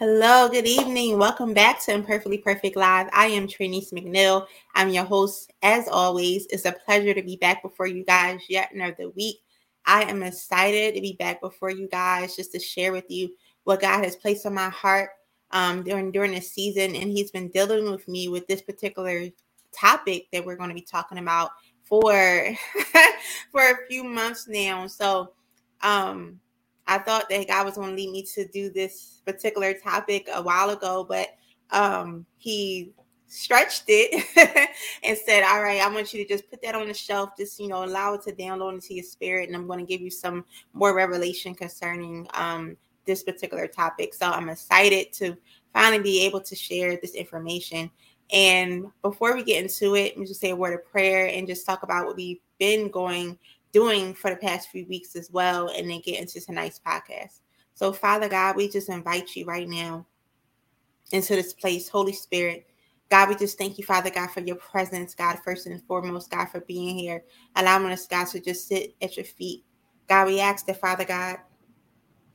Hello, good evening. Welcome back to Imperfectly Perfect Live. I am Trinice McNeil. I'm your host. As always, it's a pleasure to be back before you guys yet another week. I am excited to be back before you guys just to share with you what God has placed on my heart um, during during this season, and He's been dealing with me with this particular topic that we're going to be talking about for for a few months now. So, um, I thought that God was going to lead me to do this particular topic a while ago, but um, he stretched it and said, All right, I want you to just put that on the shelf, just, you know, allow it to download into your spirit. And I'm going to give you some more revelation concerning um, this particular topic. So I'm excited to finally be able to share this information. And before we get into it, let me just say a word of prayer and just talk about what we've been going doing for the past few weeks as well, and then get into tonight's podcast. So, Father God, we just invite you right now into this place, Holy Spirit. God, we just thank you, Father God, for your presence, God, first and foremost, God, for being here, allowing us, God, to just sit at your feet. God, we ask that, Father God,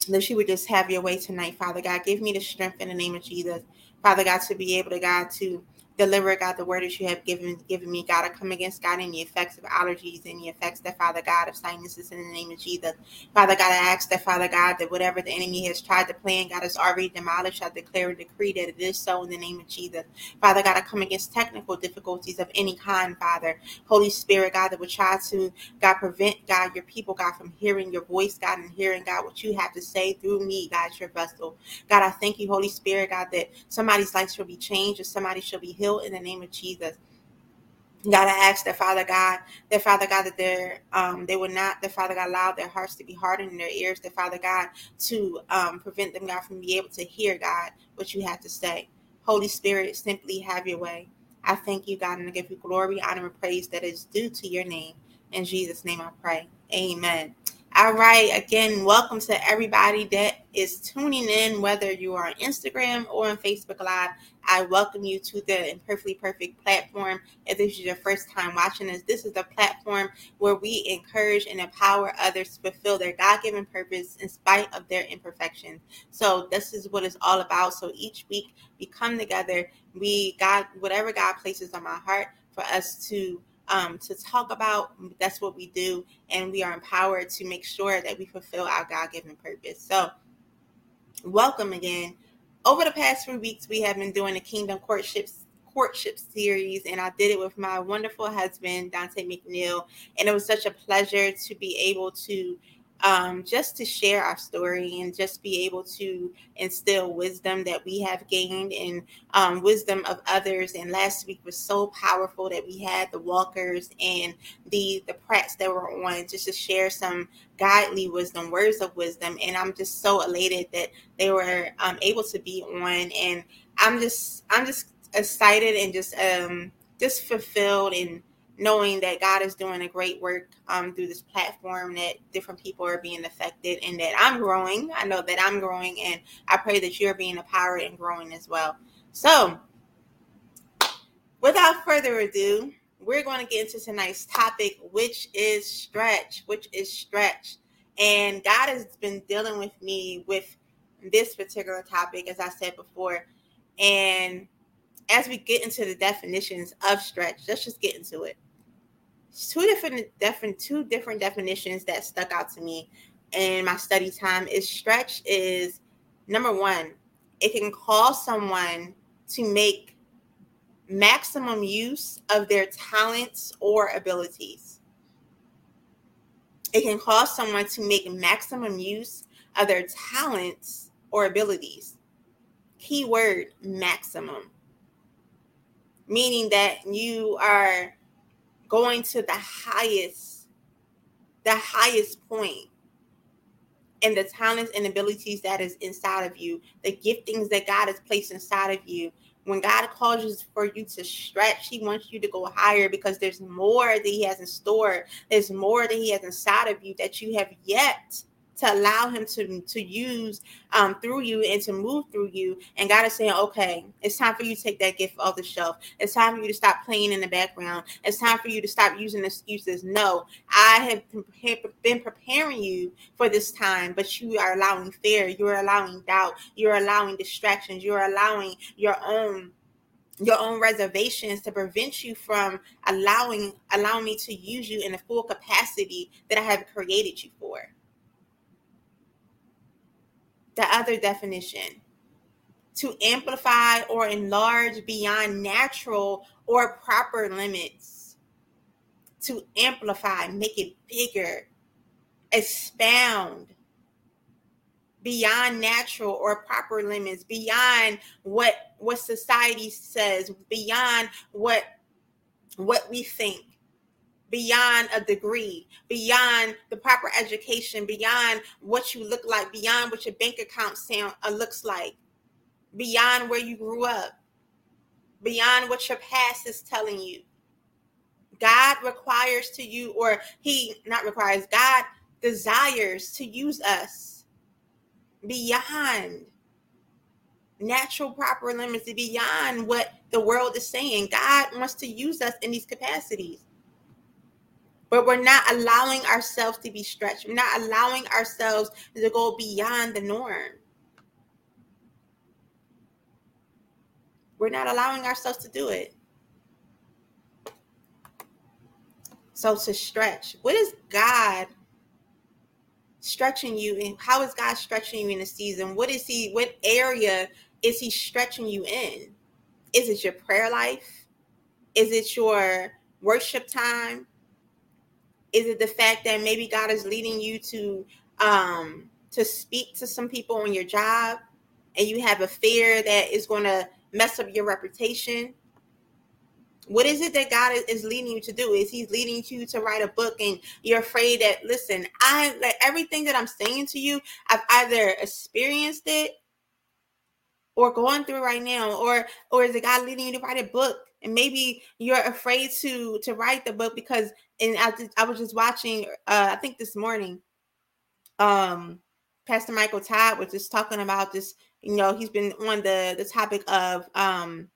that you would just have your way tonight, Father God. Give me the strength in the name of Jesus, Father God, to be able to, God, to deliver, God, the word that you have given given me, God. I come against, God, any effects of allergies, any effects that, Father God, of sinuses in the name of Jesus. Father God, I ask that, Father God, that whatever the enemy has tried to plan, God, is already demolished. I declare and decree that it is so in the name of Jesus. Father God, I come against technical difficulties of any kind, Father. Holy Spirit, God, that would try to, God, prevent, God, your people, God, from hearing your voice, God, and hearing, God, what you have to say through me, God, your vessel. God, I thank you, Holy Spirit, God, that somebody's life shall be changed or somebody shall be healed in the name of Jesus. God, I ask that Father God, that Father God, that they're um, they will not, that Father God, allow their hearts to be hardened in their ears, that Father God, to um, prevent them, God, from being able to hear, God, what you have to say. Holy Spirit, simply have your way. I thank you, God, and I give you glory, honor, and praise that is due to your name. In Jesus' name I pray. Amen. All right. Again, welcome to everybody that is tuning in, whether you are on Instagram or on Facebook Live. I welcome you to the Imperfectly Perfect platform. If this is your first time watching this, this is the platform where we encourage and empower others to fulfill their God given purpose in spite of their imperfections. So, this is what it's all about. So, each week we come together, we, God, whatever God places on my heart for us to um, to talk about. That's what we do, and we are empowered to make sure that we fulfill our God given purpose. So, welcome again. Over the past few weeks, we have been doing the Kingdom Courtships courtship series and I did it with my wonderful husband Dante McNeil and it was such a pleasure to be able to um, just to share our story and just be able to instill wisdom that we have gained and um, wisdom of others. And last week was so powerful that we had the walkers and the the prats that were on just to share some godly wisdom, words of wisdom. And I'm just so elated that they were um, able to be on. And I'm just I'm just excited and just um, just fulfilled and knowing that God is doing a great work um, through this platform, that different people are being affected, and that I'm growing. I know that I'm growing, and I pray that you're being empowered and growing as well. So, without further ado, we're going to get into tonight's topic, which is stretch, which is stretch. And God has been dealing with me with this particular topic, as I said before. And as we get into the definitions of stretch, let's just get into it two different different two different definitions that stuck out to me in my study time is stretch is number one it can cause someone to make maximum use of their talents or abilities. It can cause someone to make maximum use of their talents or abilities. Keyword maximum. Meaning that you are going to the highest, the highest point and the talents and abilities that is inside of you, the giftings that God has placed inside of you. When God calls you for you to stretch, He wants you to go higher because there's more that He has in store. There's more that He has inside of you that you have yet to allow him to to use um, through you and to move through you. And God is saying, okay, it's time for you to take that gift off the shelf. It's time for you to stop playing in the background. It's time for you to stop using excuses. No, I have been preparing you for this time, but you are allowing fear. You're allowing doubt. You're allowing distractions. You're allowing your own your own reservations to prevent you from allowing allowing me to use you in the full capacity that I have created you for the other definition. To amplify or enlarge beyond natural or proper limits, to amplify, make it bigger, expound beyond natural or proper limits, beyond what what society says, beyond what what we think beyond a degree, beyond the proper education, beyond what you look like, beyond what your bank account sound uh, looks like, beyond where you grew up, beyond what your past is telling you. God requires to you, or He not requires, God desires to use us beyond natural proper limits, beyond what the world is saying. God wants to use us in these capacities but we're not allowing ourselves to be stretched. We're not allowing ourselves to go beyond the norm. We're not allowing ourselves to do it. So to stretch, what is God stretching you and how is God stretching you in the season? What is he what area is he stretching you in? Is it your prayer life? Is it your worship time? Is it the fact that maybe God is leading you to um to speak to some people on your job and you have a fear that is going to mess up your reputation? What is it that God is leading you to do? Is He's leading you to write a book and you're afraid that, listen, I like everything that I'm saying to you, I've either experienced it or going through right now, or or is it God leading you to write a book and maybe you're afraid to to write the book because and I, I was just watching uh I think this morning um Pastor Michael Todd was just talking about this you know he's been on the the topic of um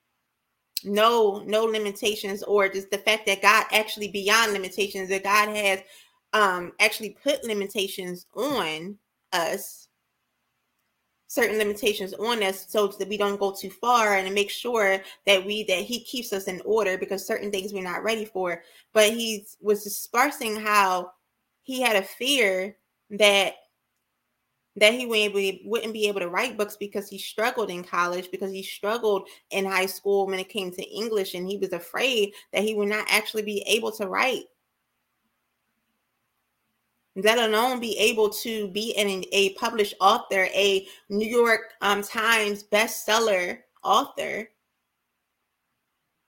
no no limitations or just the fact that God actually beyond limitations that God has um actually put limitations on us certain limitations on us so that we don't go too far and make sure that we that he keeps us in order because certain things we're not ready for. But he was dispersing how he had a fear that that he wouldn't be able to write books because he struggled in college because he struggled in high school when it came to english and he was afraid that he would not actually be able to write let alone be able to be an, a published author, a New York um, Times bestseller author.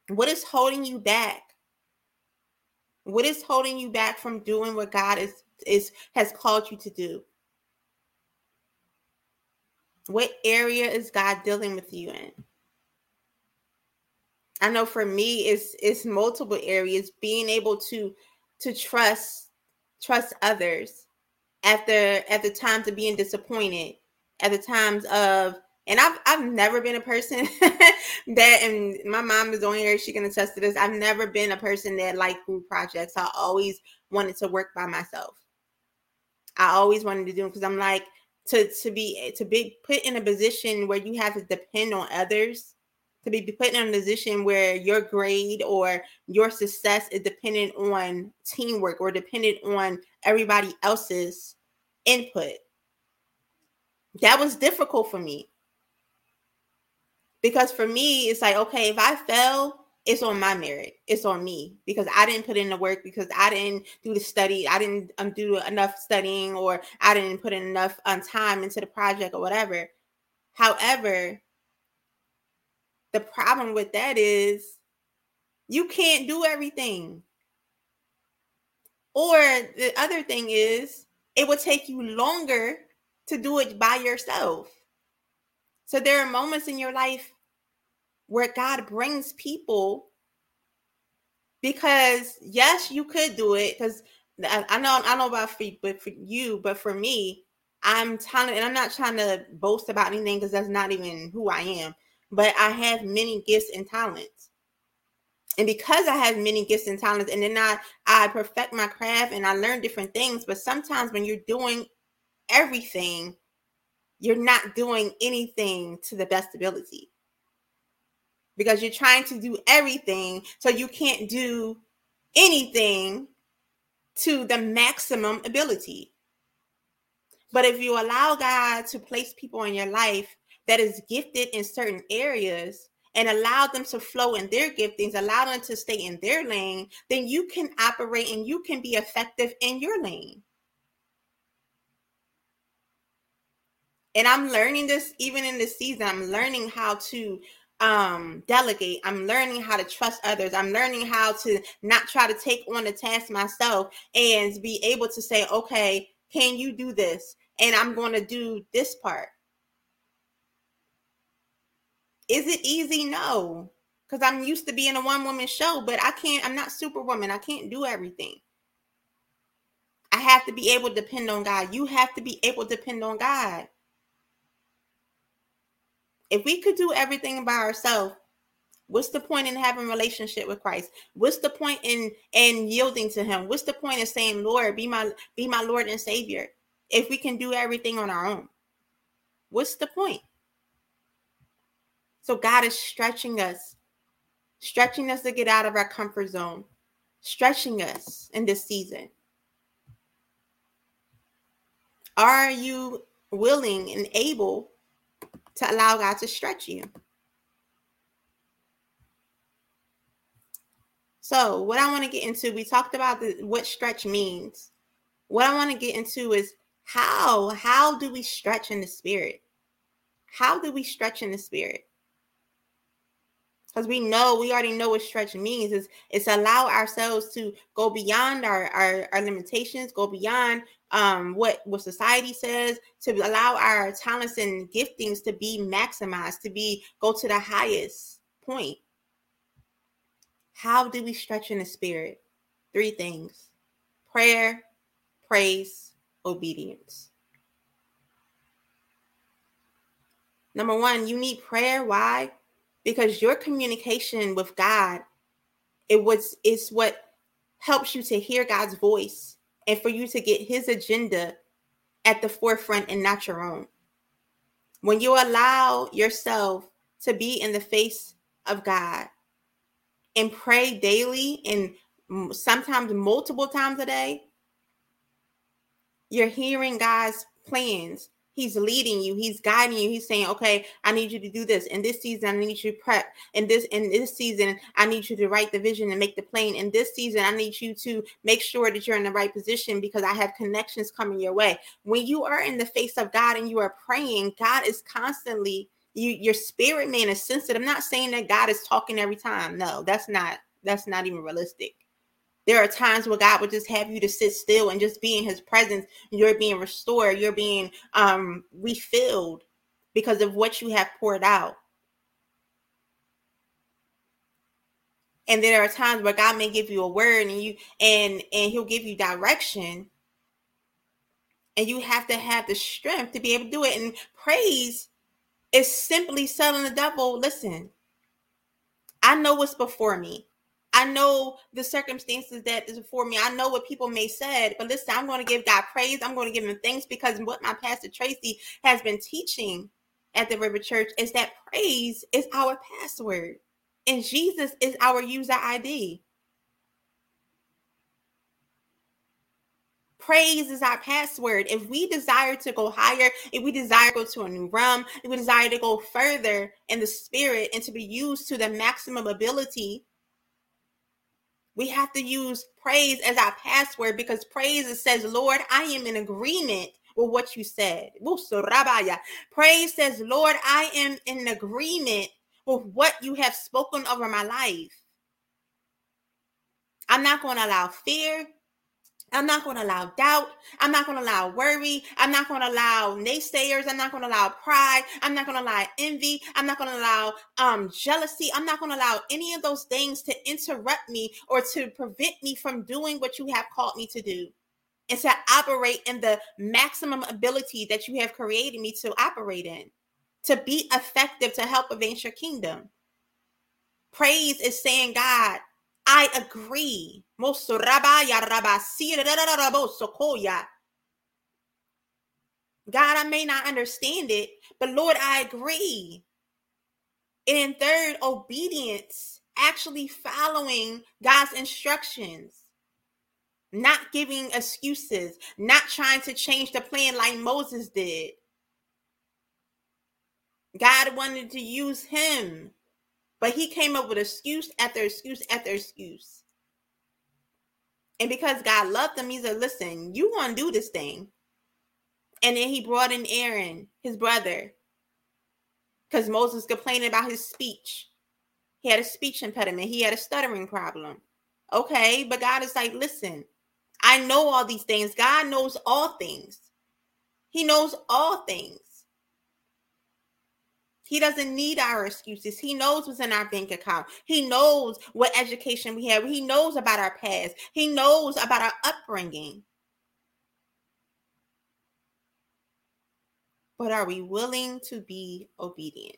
What is holding you back? What is holding you back from doing what God is is has called you to do? What area is God dealing with you in? I know for me it's it's multiple areas being able to to trust trust others the at the times of being disappointed, at the times of and I've I've never been a person that and my mom is on here, she can attest to this. I've never been a person that liked group projects. I always wanted to work by myself. I always wanted to do because I'm like to to be to be put in a position where you have to depend on others to be put in a position where your grade or your success is dependent on teamwork or dependent on everybody else's input. That was difficult for me. Because for me, it's like, okay, if I fail, it's on my merit. It's on me because I didn't put in the work because I didn't do the study. I didn't um, do enough studying or I didn't put in enough um, time into the project or whatever. However, the problem with that is you can't do everything. Or the other thing is it will take you longer to do it by yourself. So there are moments in your life where God brings people because yes, you could do it because I know I know about for but for you, but for me, I'm telling, and I'm not trying to boast about anything because that's not even who I am. But I have many gifts and talents, and because I have many gifts and talents, and then I I perfect my craft and I learn different things. But sometimes when you're doing everything, you're not doing anything to the best ability because you're trying to do everything, so you can't do anything to the maximum ability. But if you allow God to place people in your life that is gifted in certain areas and allow them to flow in their giftings, allow them to stay in their lane, then you can operate and you can be effective in your lane. And I'm learning this even in this season. I'm learning how to um delegate i'm learning how to trust others i'm learning how to not try to take on the task myself and be able to say okay can you do this and i'm going to do this part is it easy no because i'm used to being a one woman show but i can't i'm not superwoman i can't do everything i have to be able to depend on god you have to be able to depend on god if we could do everything by ourselves, what's the point in having relationship with Christ? What's the point in in yielding to him? What's the point in saying, Lord, be my be my Lord and Savior? If we can do everything on our own. What's the point? So God is stretching us, stretching us to get out of our comfort zone, stretching us in this season. Are you willing and able to allow God to stretch you. So, what I want to get into, we talked about the, what stretch means. What I want to get into is how how do we stretch in the spirit? How do we stretch in the spirit? Because we know we already know what stretch means. Is it's allow ourselves to go beyond our, our, our limitations go beyond um, what what society says to allow our talents and giftings to be maximized to be go to the highest point. How do we stretch in the spirit? Three things. Prayer praise obedience. Number one you need prayer. Why because your communication with God it was is what helps you to hear God's voice and for you to get his agenda at the forefront and not your own. When you allow yourself to be in the face of God and pray daily and sometimes multiple times a day, you're hearing God's plans He's leading you. He's guiding you. He's saying, "Okay, I need you to do this. In this season, I need you to prep. In this in this season, I need you to write the vision and make the plan. In this season, I need you to make sure that you're in the right position because I have connections coming your way." When you are in the face of God and you are praying, God is constantly you. Your spirit man is sensitive. I'm not saying that God is talking every time. No, that's not. That's not even realistic. There are times where God would just have you to sit still and just be in his presence. You're being restored, you're being um refilled because of what you have poured out. And there are times where God may give you a word and you and and he'll give you direction. And you have to have the strength to be able to do it. And praise is simply telling the devil, listen, I know what's before me. I know the circumstances that is before me. I know what people may said, but listen, I'm going to give God praise. I'm going to give him thanks because what my pastor Tracy has been teaching at the River Church is that praise is our password and Jesus is our user ID. Praise is our password. If we desire to go higher, if we desire to go to a new realm, if we desire to go further in the spirit and to be used to the maximum ability, we have to use praise as our password because praise says, Lord, I am in agreement with what you said. Praise says, Lord, I am in agreement with what you have spoken over my life. I'm not going to allow fear. I'm not going to allow doubt. I'm not going to allow worry. I'm not going to allow naysayers. I'm not going to allow pride. I'm not going to allow envy. I'm not going to allow um, jealousy. I'm not going to allow any of those things to interrupt me or to prevent me from doing what you have called me to do. and to operate in the maximum ability that you have created me to operate in, to be effective to help advance your kingdom. Praise is saying, God, I agree. God, I may not understand it, but Lord, I agree. And in third, obedience, actually following God's instructions, not giving excuses, not trying to change the plan like Moses did. God wanted to use him, but he came up with excuse after excuse after excuse. And because God loved him, he said, Listen, you want to do this thing. And then he brought in Aaron, his brother, because Moses complaining about his speech. He had a speech impediment, he had a stuttering problem. Okay, but God is like, listen, I know all these things. God knows all things, He knows all things. He doesn't need our excuses. He knows what's in our bank account. He knows what education we have. He knows about our past. He knows about our upbringing. but are we willing to be obedient?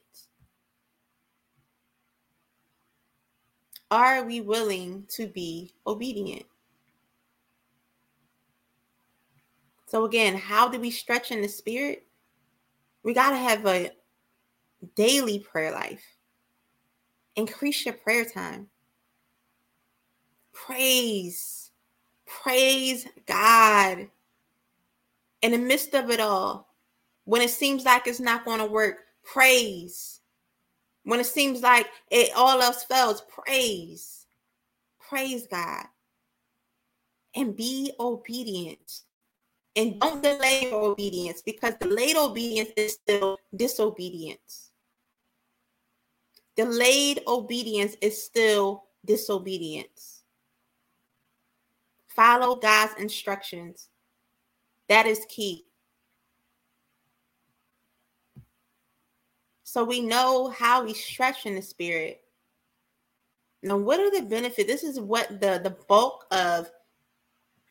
Are we willing to be obedient? So, again, how do we stretch in the spirit? We got to have a daily prayer life. Increase your prayer time. Praise. Praise God. In the midst of it all, when it seems like it's not going to work, praise. When it seems like it all else fails, praise. Praise God. And be obedient. And don't delay your obedience because delayed obedience is still disobedience. Delayed obedience is still disobedience. Follow God's instructions. That is key. So we know how we stretch in the spirit. Now, what are the benefits? This is what the, the bulk of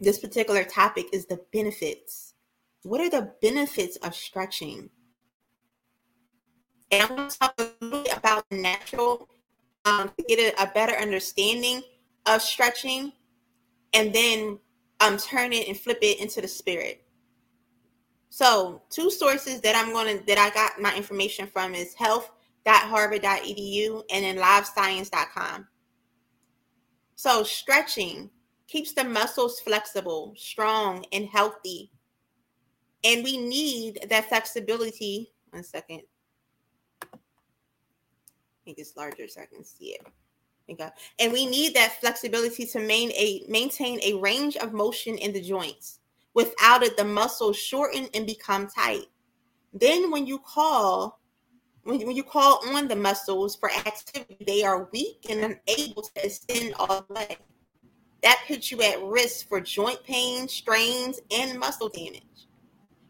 this particular topic is the benefits. What are the benefits of stretching? And I'm going to talk a little bit about natural um, to get a, a, better understanding of stretching and then um, turn it and flip it into the spirit. So, two sources that I'm going to that I got my information from is health.harvard.edu and then livescience.com. So, stretching keeps the muscles flexible, strong, and healthy. And we need that flexibility. One second. Make this larger so I can see it. And we need that flexibility to main a, maintain a range of motion in the joints. Without it, the muscles shorten and become tight. Then when you call, when, when you call on the muscles for activity, they are weak and unable to extend all the way. That puts you at risk for joint pain, strains, and muscle damage.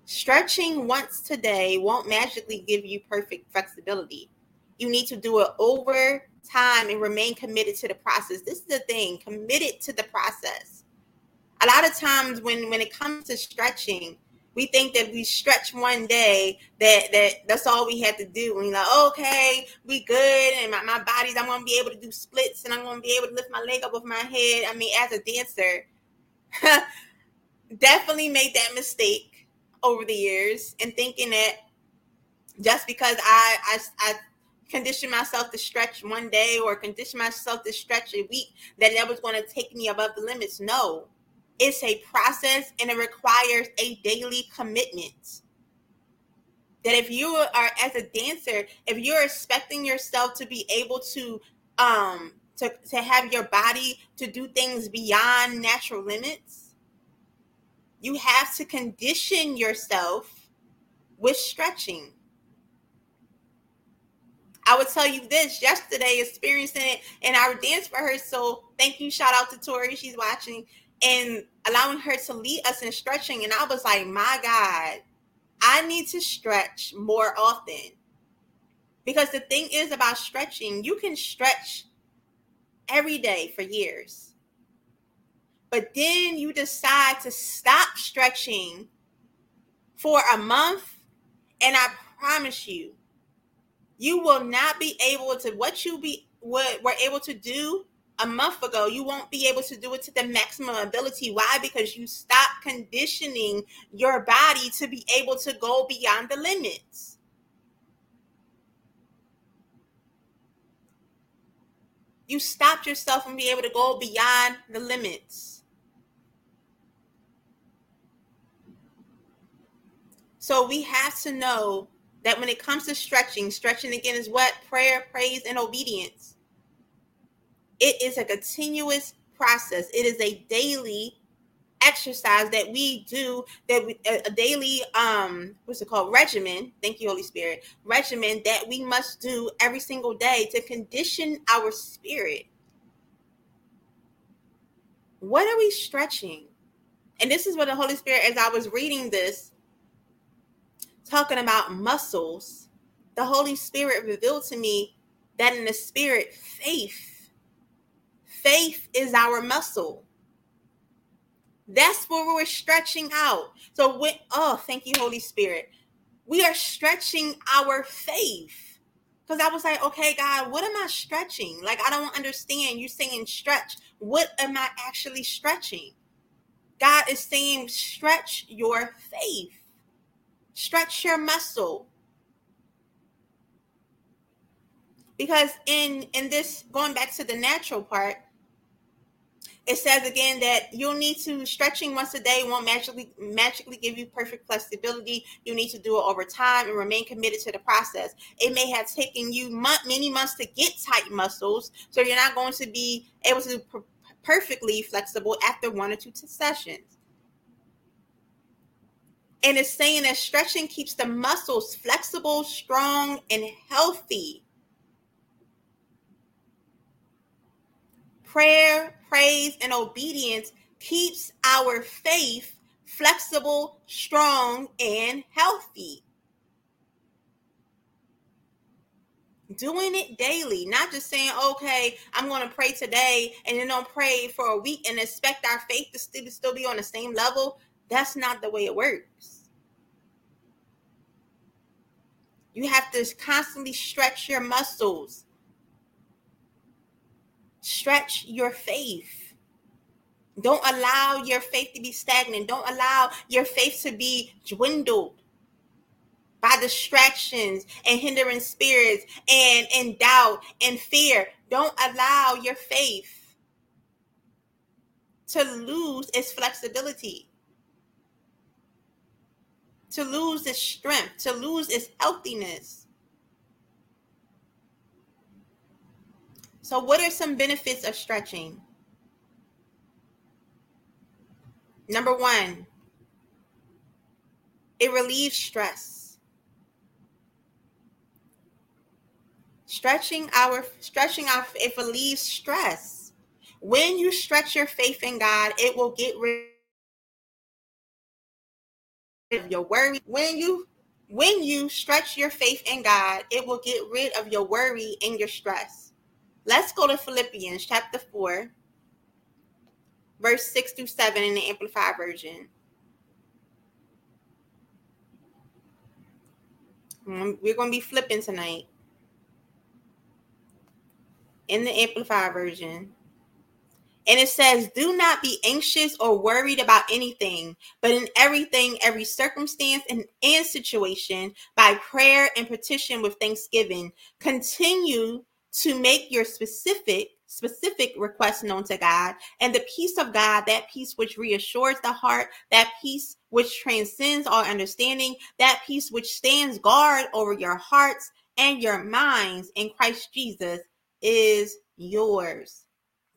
Stretching once today won't magically give you perfect flexibility. You need to do it over time and remain committed to the process. This is the thing committed to the process. A lot of times when when it comes to stretching we think that we stretch one day that that that's all we have to do. And like okay we good and my, my body's i'm gonna be able to do splits and i'm gonna be able to lift my leg up with my head i mean as a dancer. Definitely made that mistake over the years and thinking that just because i i, I condition myself to stretch one day or condition myself to stretch a week that that was going to take me above the limits no it's a process and it requires a daily commitment. That if you are as a dancer, if you're expecting yourself to be able to um to, to have your body to do things beyond natural limits, you have to condition yourself with stretching. I would tell you this yesterday, experiencing it in our dance rehearsal. Thank you. Shout out to Tori. She's watching and allowing her to lead us in stretching. And I was like, my God, I need to stretch more often. Because the thing is about stretching, you can stretch every day for years. but then you decide to stop stretching for a month, and I promise you, you will not be able to what you be what were able to do a month ago, you won't be able to do it to the maximum ability. Why? Because you stop conditioning your body to be able to go beyond the limits. You stopped yourself from being able to go beyond the limits. So we have to know that when it comes to stretching, stretching again is what? Prayer, praise, and obedience. It is a continuous process. It is a daily exercise that we do that we, a, a daily um what's it called regimen thank you holy spirit regimen that we must do every single day to condition our spirit what are we stretching and this is what the holy spirit as i was reading this talking about muscles the holy spirit revealed to me that in the spirit faith faith is our muscle. That's where we're stretching out. So when oh, thank you, Holy Spirit. We are stretching our faith. Because I was like, okay, God, what am I stretching? Like, I don't understand. You're saying stretch. What am I actually stretching? God is saying, stretch your faith, stretch your muscle. Because in in this going back to the natural part, it says again that you'll need to stretching once a day won't magically magically give you perfect flexibility. You need to do it over time and remain committed to the process. It may have taken you month, many months to get tight muscles, so you're not going to be able to perfectly flexible after one or two sessions. And it's saying that stretching keeps the muscles flexible, strong, and healthy. Prayer, praise, and obedience keeps our faith flexible, strong, and healthy. Doing it daily, not just saying, okay, I'm going to pray today and then don't pray for a week and expect our faith to still, still be on the same level. That's not the way it works. You have to constantly stretch your muscles Stretch your faith. Don't allow your faith to be stagnant. Don't allow your faith to be dwindled by distractions and hindering spirits and, and doubt and fear. Don't allow your faith to lose its flexibility, to lose its strength, to lose its healthiness. So, what are some benefits of stretching? Number one, it relieves stress. Stretching our stretching our it relieves stress. When you stretch your faith in God, it will get rid of your worry. When you when you stretch your faith in God, it will get rid of your worry and your stress. Let's go to Philippians chapter 4, verse 6 through 7 in the Amplified Version. Mm, we're going to be flipping tonight in the Amplified Version. And it says, Do not be anxious or worried about anything, but in everything, every circumstance and, and situation, by prayer and petition with thanksgiving, continue to make your specific specific request known to God. And the peace of God that peace which reassures the heart that peace which transcends all understanding that peace which stands guard over your hearts and your minds in Christ Jesus is yours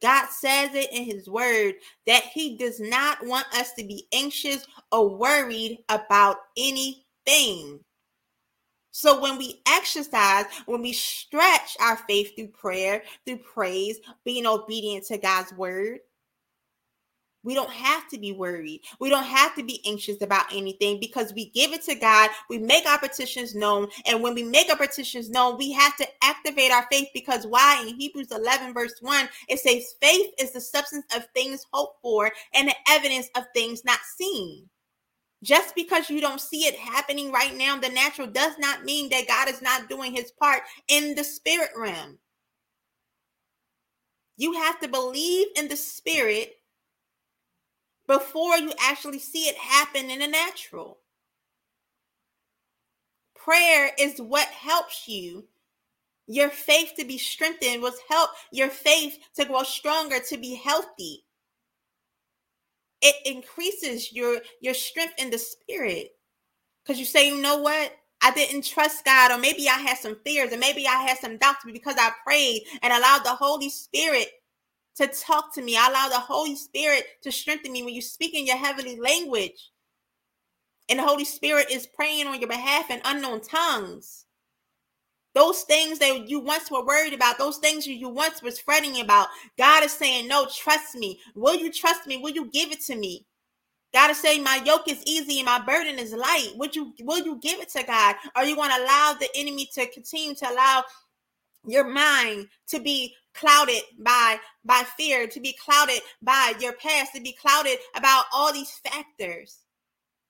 God says it in his word that he does not want us to be anxious or worried about anything. So when we exercise, when we stretch our faith through prayer, through praise, being obedient to God's word, we don't have to be worried. We don't have to be anxious about anything because we give it to God. We make our petitions known. And when we make our petitions known, we have to activate our faith because why? In Hebrews 11, verse 1, it says, faith is the substance of things hoped for and the evidence of things not seen. Just because you don't see it happening right now, the natural does not mean that God is not doing his part in the spirit realm. You have to believe in the spirit before you actually see it happen in the natural. Prayer is what helps you your faith to be strengthened was help your faith to grow stronger to be healthy. It increases your your strength in the spirit. Because you say you know what? I didn't trust god or maybe i had some fears and maybe i had some doubts because i prayed and allowed the holy spirit to talk to me. I allow the Holy Spirit to strengthen me when you speak in your heavenly language. And the Holy Spirit is praying on your behalf in unknown tongues. Those things that you once were worried about, those things you once was fretting about, God is saying, No, trust me. Will you trust me? Will you give it to me? God is saying, My yoke is easy and my burden is light. Would you will you give it to God? Are you going to allow the enemy to continue to allow your mind to be clouded by by fear to be clouded by your past to be clouded about all these factors.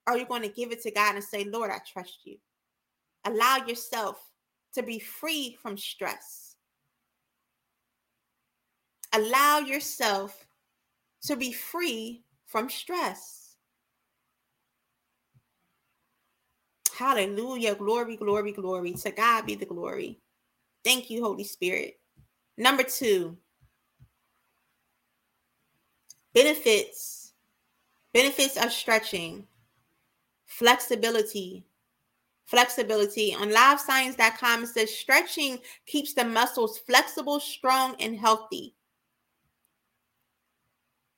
Are you going to give it to god and say lord i trust you. Allow yourself to be free from stress. Allow yourself to be free from stress. Hallelujah. Glory glory glory. To god be the glory. Thank you holy spirit Number two, benefits. Benefits of stretching, flexibility. Flexibility on livescience.com it says stretching keeps the muscles flexible, strong, and healthy.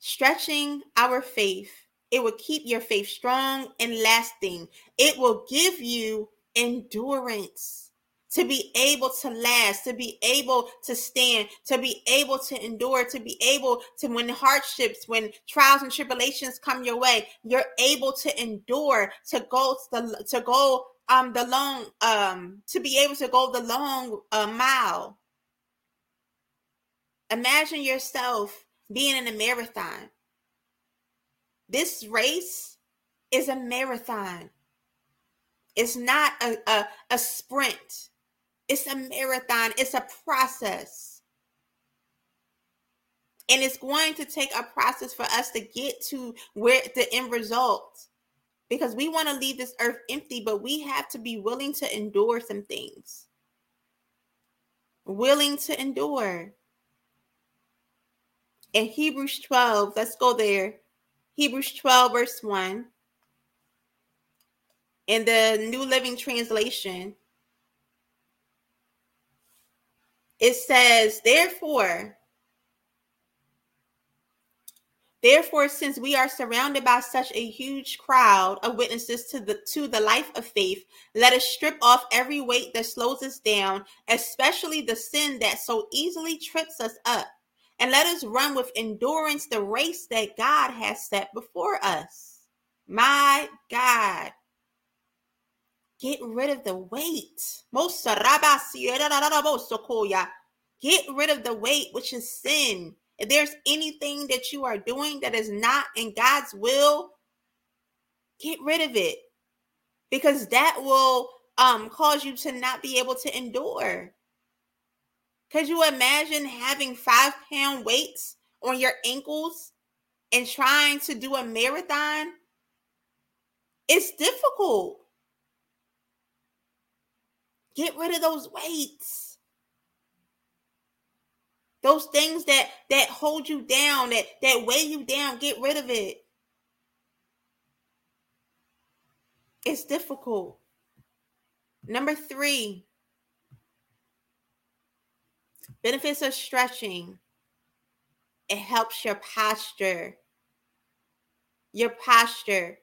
Stretching our faith, it will keep your faith strong and lasting. It will give you endurance to be able to last, to be able to stand, to be able to endure, to be able to, when hardships, when trials and tribulations come your way, you're able to endure, to go the, to go um the long um to be able to go the long uh, mile. Imagine yourself being in a marathon. This race is a marathon. It's not a, a, a sprint it's a marathon, it's a process. And it's going to take a process for us to get to where the end result. Because we want to leave this earth empty, but we have to be willing to endure some things. Willing to endure. In Hebrews 12, let's go there. Hebrews 12, verse 1. In the New Living Translation, it says, therefore, Therefore, since we are surrounded by such a huge crowd of witnesses to the to the life of faith, let us strip off every weight that slows us down, especially the sin that so easily trips us up, and let us run with endurance the race that God has set before us. My God. Get rid of the weight. Get rid of the weight, which is sin. If there's anything that you are doing that is not in God's will, get rid of it because that will um cause you to not be able to endure. Could you imagine having five pound weights on your ankles and trying to do a marathon? It's difficult. Get rid of those weights. Those things that that hold you down, that that weigh you down, get rid of it. It's difficult. Number 3. Benefits of stretching. It helps your posture. Your posture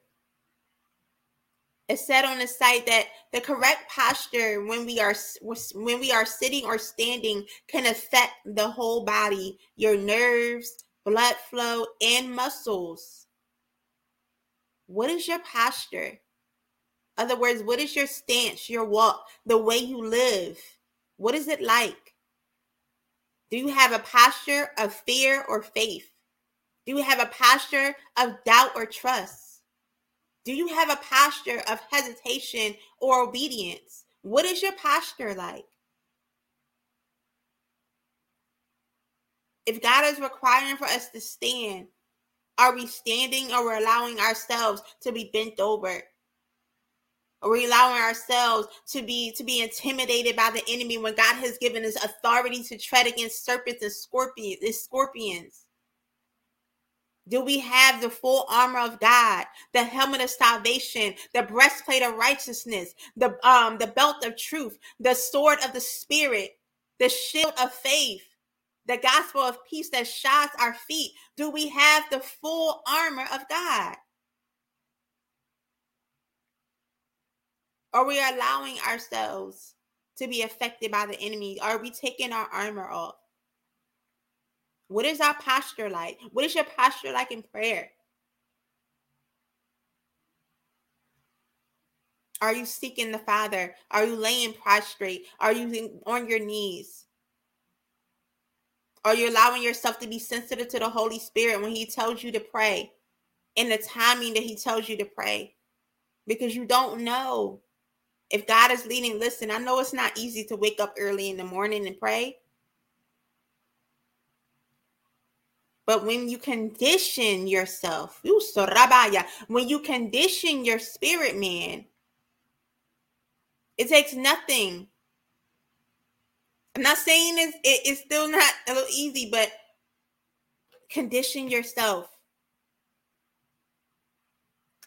it said on the site that the correct posture when we are when we are sitting or standing can affect the whole body your nerves blood flow, and muscles. What is your posture? Other words, what is your stance, your walk, the way you live? What is it like? Do you have a posture of fear or faith? Do you have a posture of doubt or trust? Do you have a posture of hesitation or obedience? What is your posture like? If God is requiring for us to stand, are we standing or we're allowing ourselves to be bent over? Are we allowing ourselves to be to be intimidated by the enemy when God has given us authority to tread against serpents and scorpions? Scorpions. Do we have the full armor of God, the helmet of salvation, the breastplate of righteousness, the um the belt of truth, the sword of the spirit, the shield of faith, the gospel of peace that shines our feet? Do we have the full armor of God? Are we allowing ourselves to be affected by the enemy? Are we taking our armor off? What is our posture like? What is your posture like in prayer? Are you seeking the Father? Are you laying prostrate? Are you on your knees? Are you allowing yourself to be sensitive to the Holy Spirit when He tells you to pray in the timing that He tells you to pray? Because you don't know if God is leading. Listen, I know it's not easy to wake up early in the morning and pray, But when you condition yourself, when you condition your spirit man, it takes nothing. I'm not saying it's, it, it's still not a little easy, but condition yourself.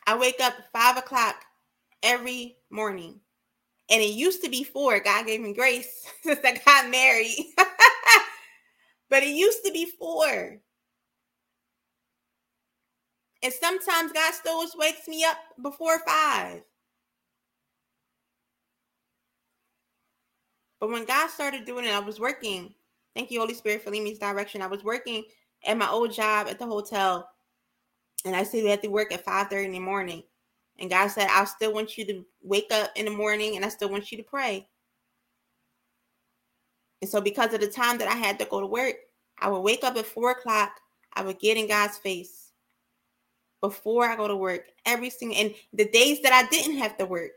I wake up five o'clock every morning. And it used to be four. God gave me grace since I got married. but it used to be four. And sometimes God still wakes me up before five. But when God started doing it, I was working. Thank you, Holy Spirit, for leading me direction. I was working at my old job at the hotel. And I said we had to work at 5 30 in the morning. And God said, I still want you to wake up in the morning and I still want you to pray. And so, because of the time that I had to go to work, I would wake up at four o'clock. I would get in God's face before I go to work every single and the days that I didn't have to work,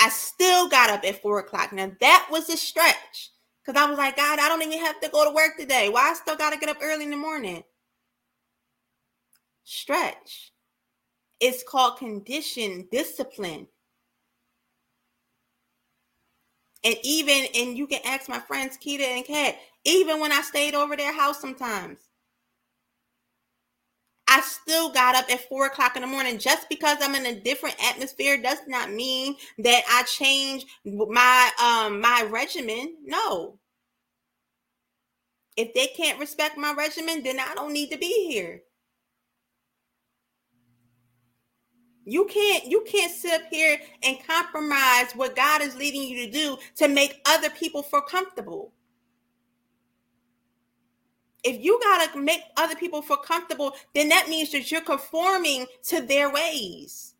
I still got up at four o'clock. Now that was a stretch because I was like, God, I don't even have to go to work today. Why I still got to get up early in the morning? Stretch. It's called condition discipline. And even, and you can ask my friends Keita and Kat, even when I stayed over their house sometimes, I still got up at four o'clock in the morning. Just because I'm in a different atmosphere does not mean that I change my um my regimen. No. If they can't respect my regimen, then I don't need to be here. You can't you can't sit up here and compromise what God is leading you to do to make other people feel comfortable if you got to make other people feel comfortable, then that means that you're conforming to their ways.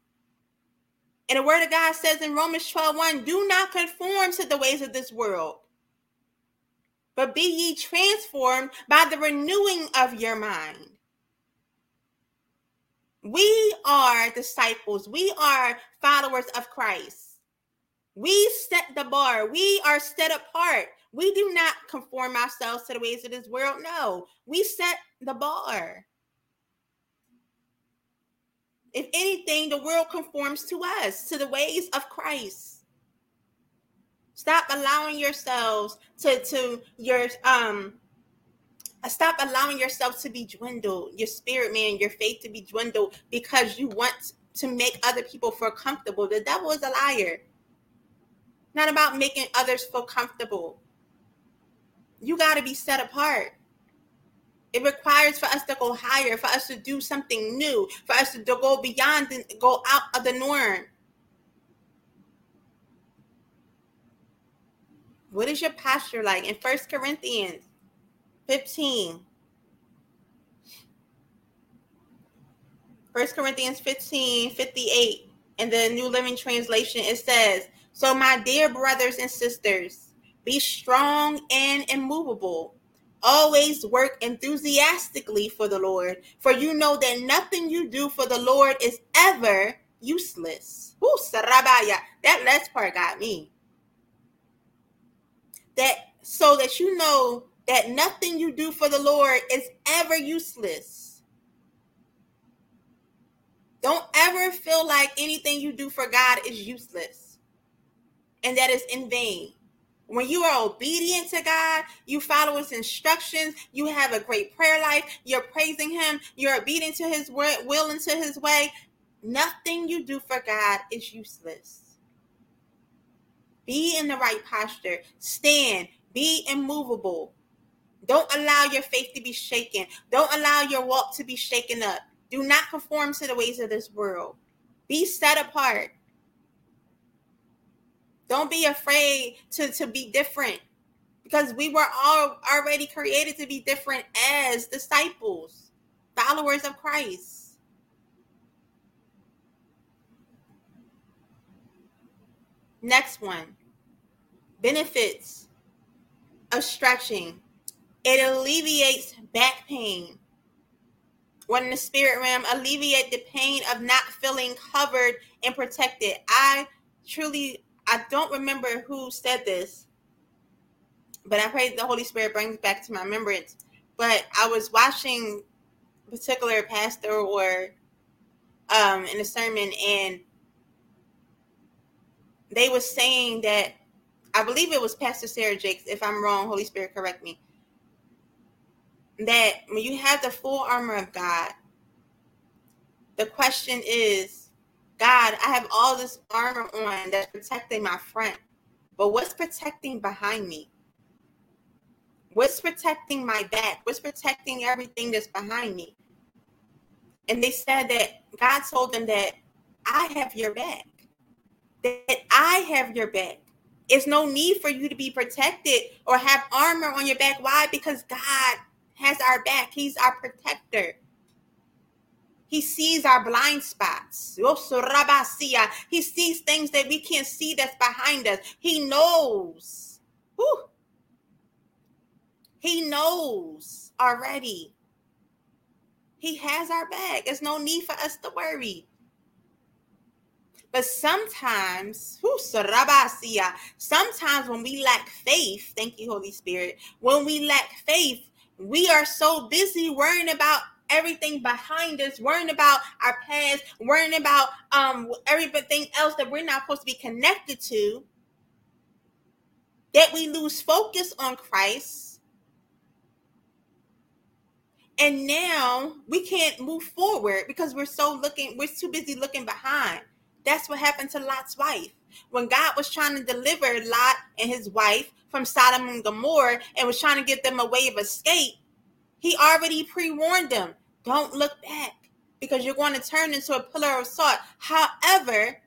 And the word of God says in Romans 12 1, do not conform to the ways of this world, but be ye transformed by the renewing of your mind. We are disciples, we are followers of Christ. We set the bar, we are set apart we do not conform ourselves to the ways of this world. No, we set the bar. If anything, the world conforms to us, to the ways of Christ. Stop allowing yourselves to, to your um stop allowing yourself to be dwindled, your spirit man, your faith to be dwindled because you want to make other people feel comfortable. The devil is a liar. Not about making others feel comfortable you got to be set apart. It requires for us to go higher, for us to do something new, for us to go beyond and go out of the norm. What is your posture like in First Corinthians 15? 1 Corinthians 15, 58 in the New Living Translation, it says, So, my dear brothers and sisters, be strong and immovable. Always work enthusiastically for the Lord, for you know that nothing you do for the Lord is ever useless. Ooh, Sarabaya. That last part got me. That so that you know that nothing you do for the Lord is ever useless. Don't ever feel like anything you do for God is useless and that is in vain. When you are obedient to God, you follow his instructions, you have a great prayer life, you're praising him, you're obedient to his will and to his way, nothing you do for God is useless. Be in the right posture, stand, be immovable. Don't allow your faith to be shaken. Don't allow your walk to be shaken up. Do not conform to the ways of this world. Be set apart. Don't be afraid to, to be different because we were all already created to be different as disciples, followers of Christ. Next one benefits of stretching it alleviates back pain. When the spirit realm alleviate the pain of not feeling covered and protected. I truly I don't remember who said this, but I pray the Holy Spirit brings back to my remembrance. But I was watching a particular pastor or um, in a sermon, and they was saying that I believe it was Pastor Sarah Jakes. If I'm wrong, Holy Spirit, correct me. That when you have the full armor of God, the question is God, I have all this armor on that's protecting my front, but what's protecting behind me? What's protecting my back? What's protecting everything that's behind me? And they said that God told them that I have your back, that I have your back. It's no need for you to be protected or have armor on your back. Why? Because God has our back, He's our protector. He sees our blind spots. He sees things that we can't see that's behind us. He knows. Whew. He knows already. He has our back. There's no need for us to worry. But sometimes, whew, sometimes when we lack faith, thank you, Holy Spirit, when we lack faith, we are so busy worrying about everything behind us, worrying about our past, worrying about um everything else that we're not supposed to be connected to, that we lose focus on Christ. And now we can't move forward because we're so looking, we're too busy looking behind. That's what happened to Lot's wife. When God was trying to deliver Lot and his wife from Sodom and Gomorrah and was trying to get them a way of escape, he already pre warned them don't look back because you're going to turn into a pillar of salt. However,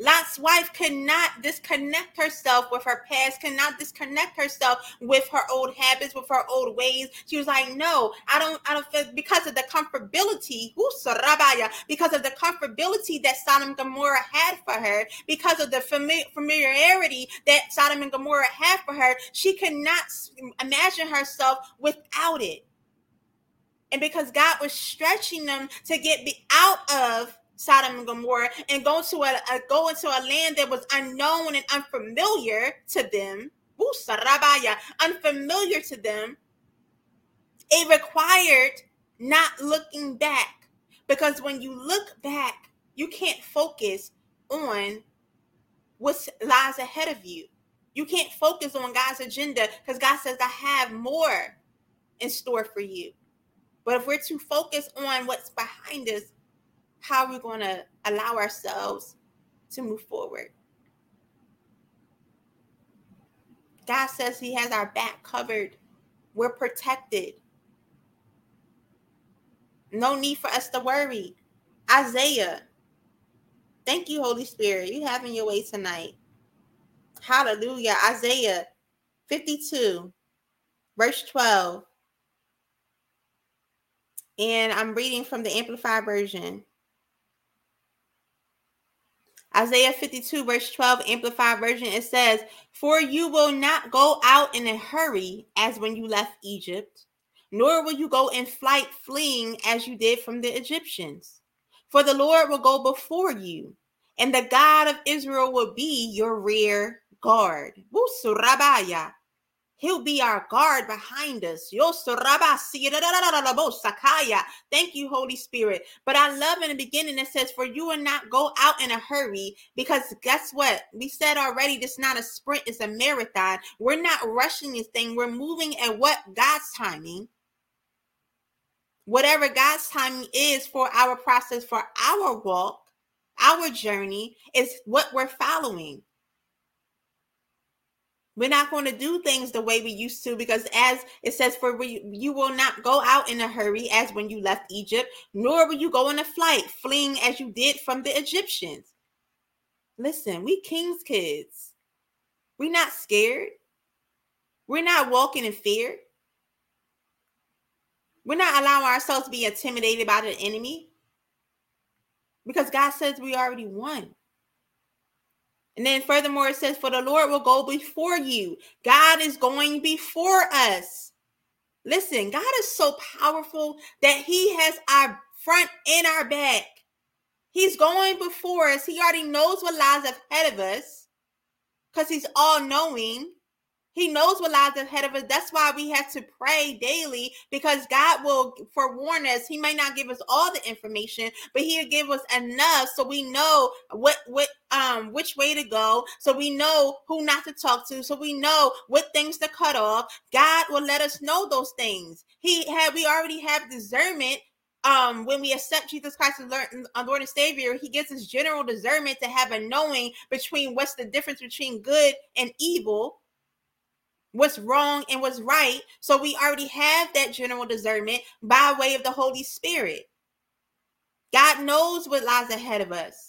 Lot's wife could not disconnect herself with her past, cannot disconnect herself with her old habits, with her old ways. She was like, No, I don't, I don't feel because of the comfortability, because of the comfortability that Sodom and Gomorrah had for her, because of the familiarity that Sodom and Gomorrah had for her, she could not imagine herself without it and because God was stretching them to get out of Sodom and Gomorrah and go to a, a, go into a land that was unknown and unfamiliar to them. Unfamiliar to them. It required not looking back because when you look back, you can't focus on what lies ahead of you. You can't focus on God's agenda because God says, I have more in store for you. But if we're too focused on what's behind us, how are we going to allow ourselves to move forward? God says He has our back covered. We're protected. No need for us to worry. Isaiah. Thank you, Holy Spirit. You're having your way tonight. Hallelujah. Isaiah 52, verse 12. And I'm reading from the Amplified Version. Isaiah 52, verse 12, Amplified Version, it says, For you will not go out in a hurry as when you left Egypt, nor will you go in flight fleeing as you did from the Egyptians. For the Lord will go before you, and the God of Israel will be your rear guard. He'll be our guard behind us. Thank you, Holy Spirit. But I love in the beginning it says, For you will not go out in a hurry, because guess what? We said already, is not a sprint, it's a marathon. We're not rushing this thing, we're moving at what God's timing. Whatever God's timing is for our process, for our walk, our journey, is what we're following. We're not going to do things the way we used to because, as it says, for we, you will not go out in a hurry as when you left Egypt, nor will you go in a flight, fleeing as you did from the Egyptians. Listen, we king's kids. We're not scared. We're not walking in fear. We're not allowing ourselves to be intimidated by the enemy because God says we already won. And then furthermore, it says, For the Lord will go before you. God is going before us. Listen, God is so powerful that He has our front and our back. He's going before us. He already knows what lies ahead of us because He's all knowing. He knows what lies ahead of us. That's why we have to pray daily because God will forewarn us. He may not give us all the information, but He'll give us enough so we know what what um which way to go, so we know who not to talk to, so we know what things to cut off. God will let us know those things. He had we already have discernment um, when we accept Jesus Christ as Lord, Lord and Savior, He gives us general discernment to have a knowing between what's the difference between good and evil what's wrong and what's right. So we already have that general discernment by way of the Holy Spirit. God knows what lies ahead of us.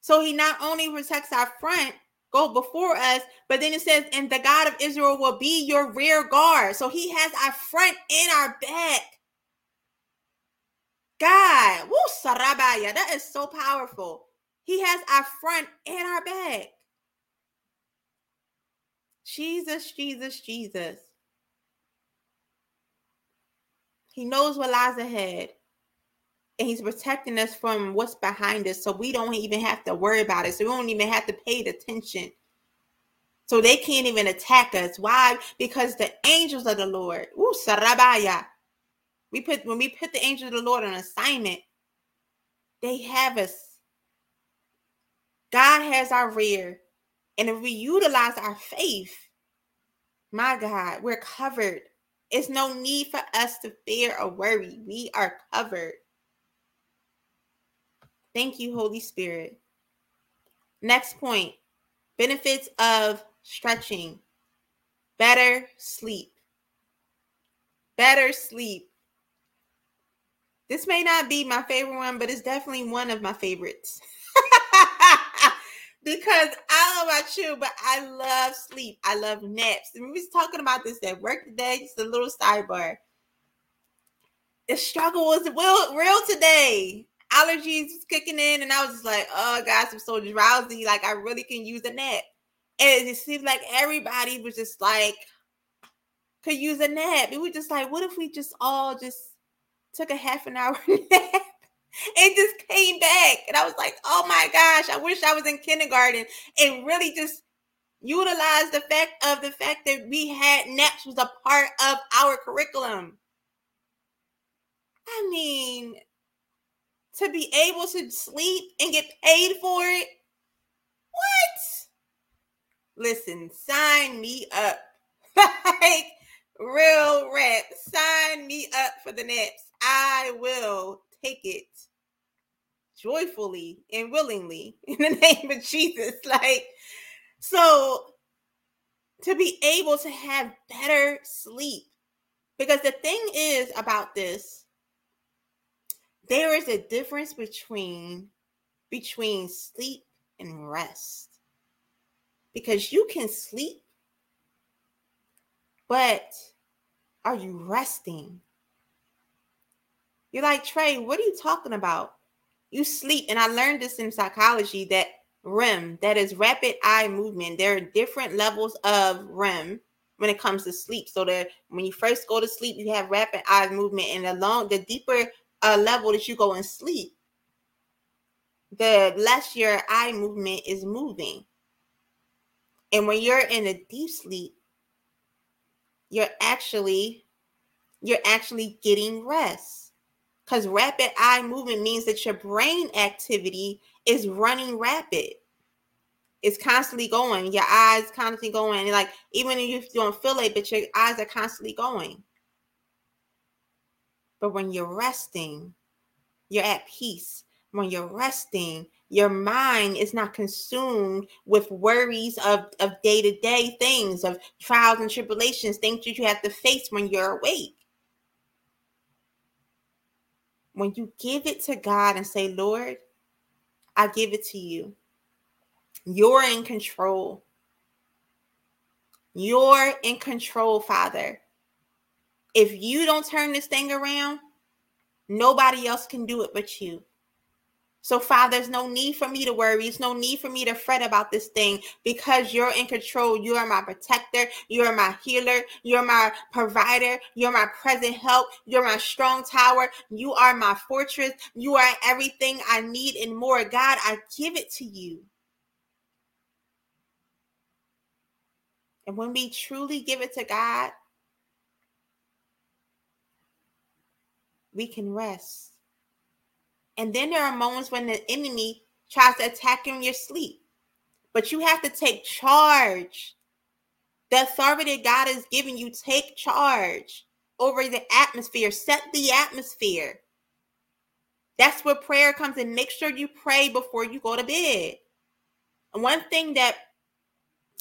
So he not only protects our front, go before us, but then it says, and the God of Israel will be your rear guard. So he has our front and our back. God, woo, sarabaya, that is so powerful. He has our front and our back. Jesus, Jesus, Jesus. He knows what lies ahead. And he's protecting us from what's behind us. So we don't even have to worry about it. So we don't even have to pay attention. So they can't even attack us. Why? Because the angels of the Lord, ooh, sarabaya. We put when we put the angels of the Lord on assignment, they have us. God has our rear. And if we utilize our faith, my God, we're covered. It's no need for us to fear or worry. We are covered. Thank you, Holy Spirit. Next point benefits of stretching better sleep. Better sleep. This may not be my favorite one, but it's definitely one of my favorites. because I don't know about you, but I love sleep. I love naps. And we was talking about this at work today. Just a little sidebar. The struggle was real, real today. Allergies was kicking in, and I was just like, "Oh gosh, I'm so drowsy. Like I really can use a nap." And it seemed like everybody was just like, could use a nap. It was just like, what if we just all just took a half an hour nap? and just came back. And I was like, oh my gosh, I wish I was in kindergarten and really just utilized the fact of the fact that we had naps was a part of our curriculum. I mean, to be able to sleep and get paid for it. What? Listen, sign me up. like real rap. Sign me up for the naps. I will take it joyfully and willingly in the name of Jesus. Like, so to be able to have better sleep. Because the thing is about this, there is a difference between between sleep and rest. Because you can sleep, but are you resting? You're like, Trey, what are you talking about? You sleep. And I learned this in psychology that REM, that is rapid eye movement. There are different levels of REM when it comes to sleep. So that when you first go to sleep, you have rapid eye movement, and the long, the deeper uh, level that you go and sleep, the less your eye movement is moving. And when you're in a deep sleep, you're actually you're actually getting rest. Because rapid eye movement means that your brain activity is running rapid. It's constantly going. Your eyes constantly going. like even if you don't feel it, but your eyes are constantly going. But when you're resting, you're at peace. When you're resting, your mind is not consumed with worries of, of day-to-day things, of trials and tribulations, things that you have to face when you're awake. When you give it to God and say, Lord, I give it to you. You're in control. You're in control, Father. If you don't turn this thing around, nobody else can do it but you. So, Father, there's no need for me to worry. There's no need for me to fret about this thing because you're in control. You are my protector. You are my healer. You're my provider. You're my present help. You're my strong tower. You are my fortress. You are everything I need and more. God, I give it to you. And when we truly give it to God, we can rest. And then there are moments when the enemy tries to attack in your sleep. But you have to take charge. The authority God has given you, take charge over the atmosphere. Set the atmosphere. That's where prayer comes in. Make sure you pray before you go to bed. And one thing that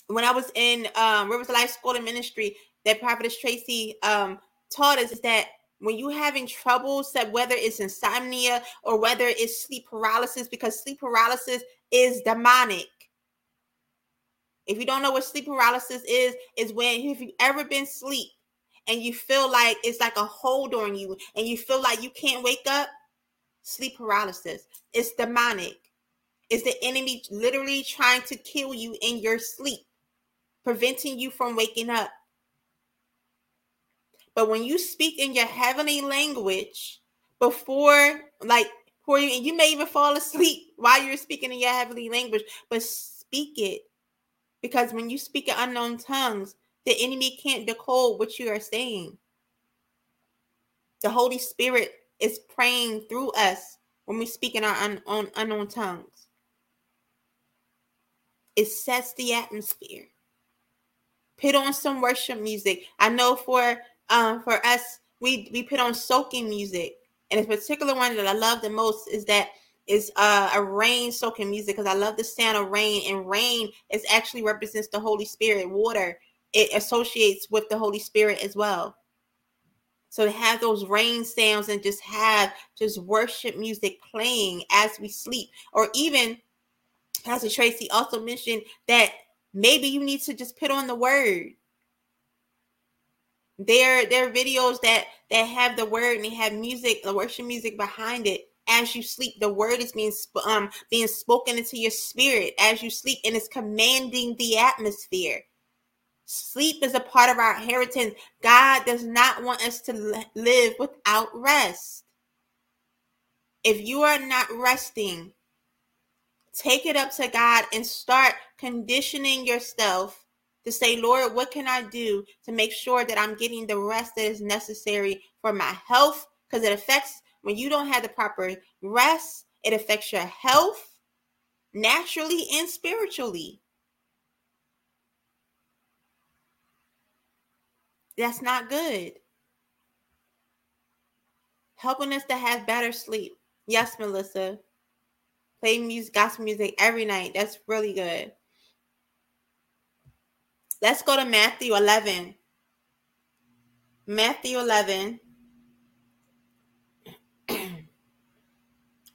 when I was in um, Rivers Life School of Ministry, that Prophetess Tracy um, taught us is that when you're having troubles, that whether it's insomnia or whether it's sleep paralysis, because sleep paralysis is demonic. If you don't know what sleep paralysis is, is when if you've ever been asleep and you feel like it's like a hold on you and you feel like you can't wake up, sleep paralysis. It's demonic. It's the enemy literally trying to kill you in your sleep, preventing you from waking up. But when you speak in your heavenly language before, like, for you, and you may even fall asleep while you're speaking in your heavenly language, but speak it. Because when you speak in unknown tongues, the enemy can't decode what you are saying. The Holy Spirit is praying through us when we speak in our un- un- unknown tongues. It sets the atmosphere. Put on some worship music. I know for um, for us, we we put on soaking music, and a particular one that I love the most is that is uh, a rain soaking music because I love the sound of rain, and rain is actually represents the Holy Spirit. Water it associates with the Holy Spirit as well. So to have those rain sounds and just have just worship music playing as we sleep, or even Pastor Tracy also mentioned that maybe you need to just put on the word there, there are videos that that have the word and they have music, the worship music behind it. As you sleep, the word is being um being spoken into your spirit as you sleep, and it's commanding the atmosphere. Sleep is a part of our inheritance. God does not want us to live without rest. If you are not resting, take it up to God and start conditioning yourself to say, Lord, what can I do to make sure that I'm getting the rest that is necessary for my health? Because it affects when you don't have the proper rest, it affects your health naturally and spiritually. That's not good. Helping us to have better sleep. Yes, Melissa. Play music, gospel music every night. That's really good. Let's go to Matthew 11. Matthew 11,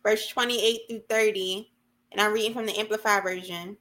verse 28 through 30. And I'm reading from the Amplified Version.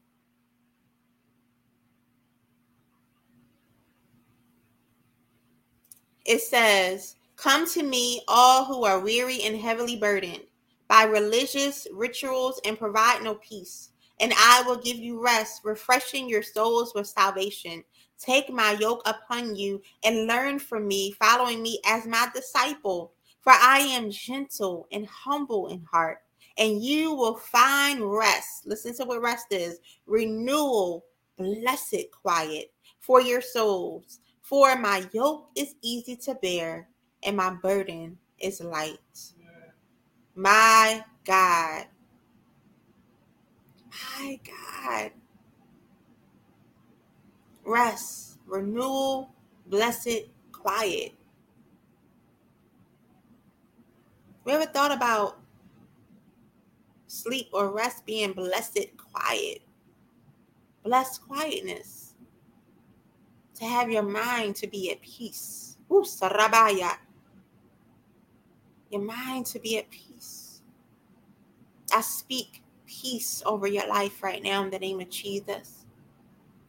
It says, Come to me, all who are weary and heavily burdened by religious rituals and provide no peace, and I will give you rest, refreshing your souls with salvation. Take my yoke upon you and learn from me, following me as my disciple. For I am gentle and humble in heart, and you will find rest. Listen to what rest is renewal, blessed quiet for your souls. For my yoke is easy to bear and my burden is light. My God. My God. Rest, renewal, blessed, quiet. We ever thought about sleep or rest being blessed, quiet? Blessed quietness. To have your mind to be at peace. Ooh, sarabaya your mind to be at peace. I speak peace over your life right now in the name of Jesus.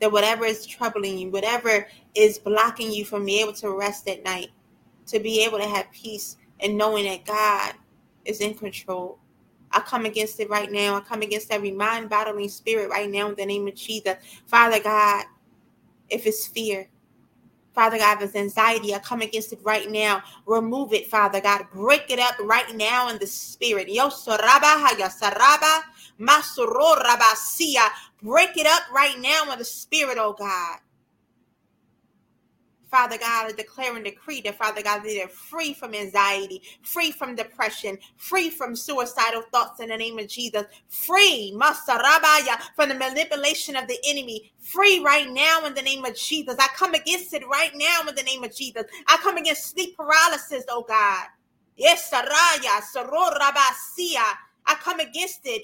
That whatever is troubling you, whatever is blocking you from being able to rest at night, to be able to have peace and knowing that God is in control. I come against it right now. I come against every mind bottling spirit right now in the name of Jesus. Father God, if it's fear, Father God, it's anxiety, I come against it right now. Remove it, Father God. Break it up right now in the spirit. Yo soraba haya saraba. Break it up right now in the spirit, oh God. Father God, I declare and decree that, Father God, that they're free from anxiety, free from depression, free from suicidal thoughts in the name of Jesus, free, Masarabaya, from the manipulation of the enemy, free right now in the name of Jesus. I come against it right now in the name of Jesus. I come against sleep paralysis, oh God. Yes, Saraya, Sororabasia. I come against it.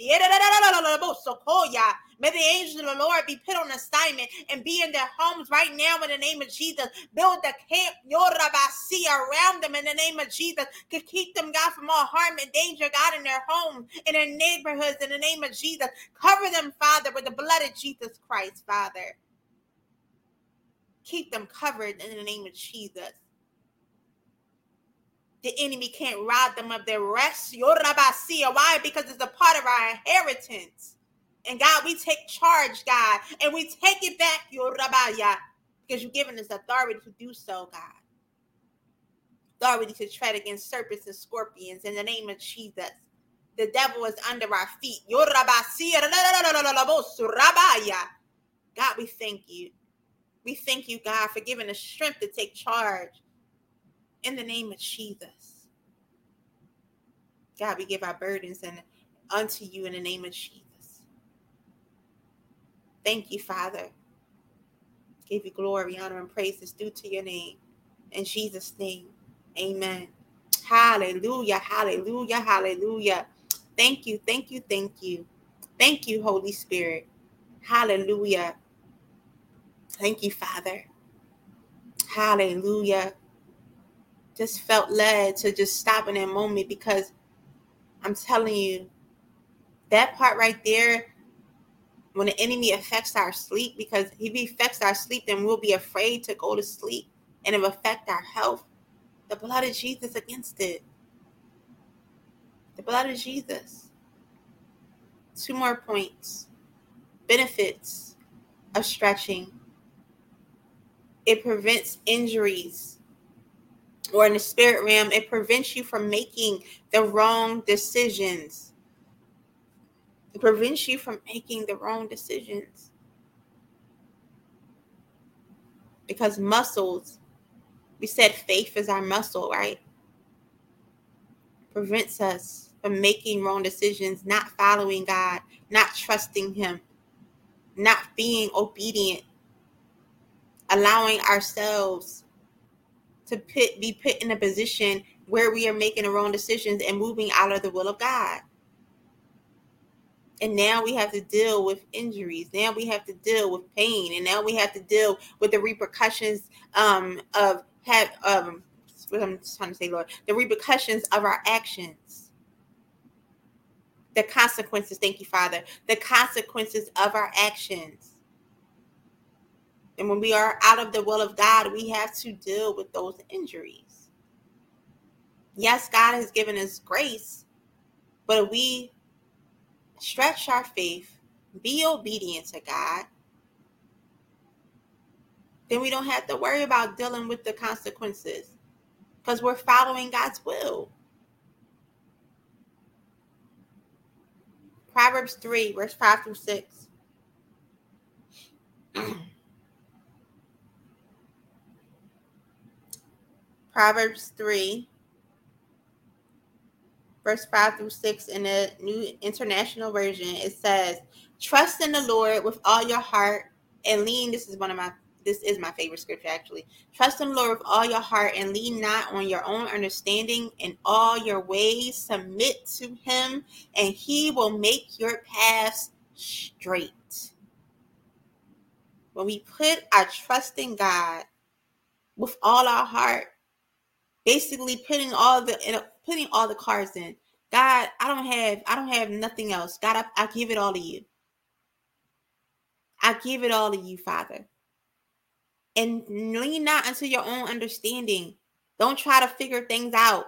May the angels of the Lord be put on assignment and be in their homes right now in the name of Jesus. Build the camp, Yorabasi, around them in the name of Jesus to keep them, God, from all harm and danger, God, in their homes, in their neighborhoods, in the name of Jesus. Cover them, Father, with the blood of Jesus Christ, Father. Keep them covered in the name of Jesus. The enemy can't rob them of their rest. Yorabasi. Why? Because it's a part of our inheritance. And God, we take charge, God, and we take it back, your Rabbiya, because you've given us authority to do so, God. Authority to tread against serpents and scorpions in the name of Jesus. The devil is under our feet. God, we thank you. We thank you, God, for giving us strength to take charge in the name of Jesus. God, we give our burdens and unto you in the name of Jesus. Thank you, Father. Give you glory, honor, and praise is due to your name. In Jesus' name, amen. Hallelujah, hallelujah, hallelujah. Thank you, thank you, thank you. Thank you, Holy Spirit. Hallelujah. Thank you, Father. Hallelujah. Just felt led to just stop in that moment because I'm telling you, that part right there when the enemy affects our sleep, because if he affects our sleep, then we'll be afraid to go to sleep and it affect our health. The blood of Jesus against it. The blood of Jesus. Two more points. Benefits of stretching. It prevents injuries. Or in the spirit realm, it prevents you from making the wrong decisions prevents you from making the wrong decisions. Because muscles, we said faith is our muscle, right? Prevents us from making wrong decisions, not following God, not trusting Him, not being obedient, allowing ourselves to put, be put in a position where we are making the wrong decisions and moving out of the will of God and now we have to deal with injuries. Now we have to deal with pain. And now we have to deal with the repercussions um, of have um what i'm trying to say lord the repercussions of our actions. The consequences thank you father. The consequences of our actions. And when we are out of the will of god we have to deal with those injuries. Yes, God has given us grace, but we stretch our faith, be obedient to God, then we don't have to worry about dealing with the consequences because we're following God's will. Proverbs 3, verse 5 through 6. Proverbs 3, verse 5 through 6 in the New International Version, it says, Trust in the Lord with all your heart and lean. This is one of my this is my favorite scripture actually. Trust in the Lord with all your heart and lean not on your own understanding. In all your ways, submit to him, and he will make your paths straight. When we put our trust in God with all our heart, basically putting all the putting all the cards in. God, I don't have I don't have nothing else. God, I, I give it all to you. I give it all to you, Father and lean not unto your own understanding. Don't try to figure things out.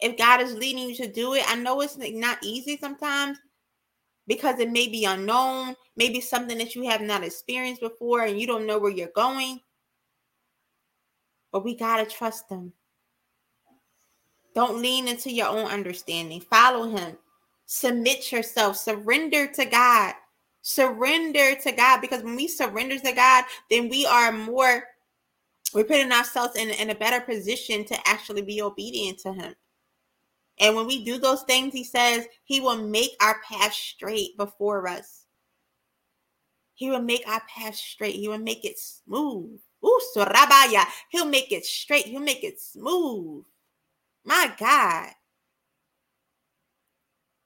If God is leading you to do it, I know it's not easy sometimes because it may be unknown, maybe something that you have not experienced before and you don't know where you're going. But we got to trust Him. Don't lean into your own understanding. Follow Him. Submit yourself. Surrender to God surrender to God because when we surrender to God, then we are more, we're putting ourselves in, in a better position to actually be obedient to Him. And when we do those things, He says He will make our path straight before us. He will make our path straight. He will make it smooth. Ooh, Surabaya. He'll make it straight. He'll make it smooth. My God.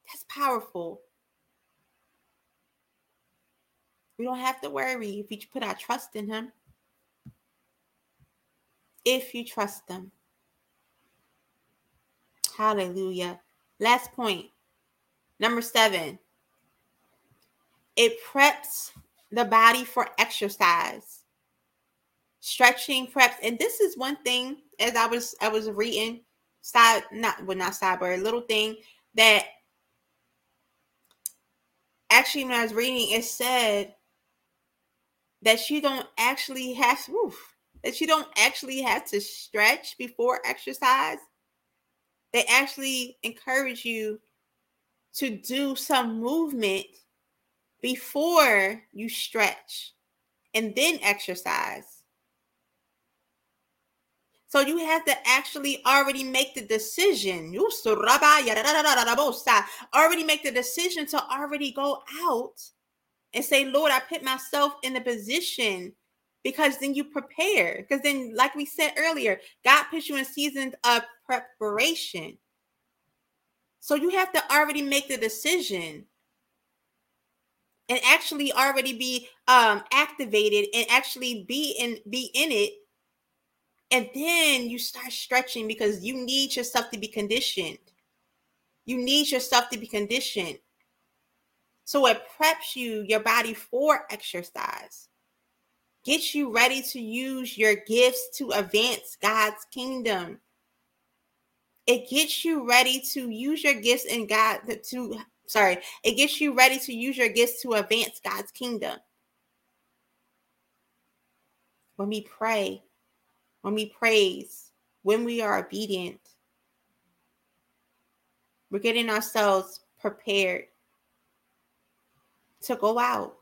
That's powerful. We don't have to worry if we put our trust in Him. If you trust Him. Hallelujah. Last point. Number seven. It preps the body for exercise. Stretching preps, and this is one thing as I was I was reading side not well not side but a little thing that actually when I was reading it said that you don't actually have oof, that you don't actually have to stretch before exercise. They actually encourage you to do some movement before you stretch and then exercise. So you have to actually already make the decision. You Already make the decision to already go out and say, Lord, I put myself in the position because then you prepare. Because then, like we said earlier, God puts you in seasons of preparation. So you have to already make the decision and actually already be um, activated and actually be in be in it and then you start stretching because you need yourself to be conditioned you need yourself to be conditioned so it preps you, your body for exercise, gets you ready to use your gifts to advance God's kingdom. It gets you ready to use your gifts in God to sorry, it gets you ready to use your gifts to advance God's kingdom. When we pray, when we praise, when we are obedient, we're getting ourselves prepared to go out.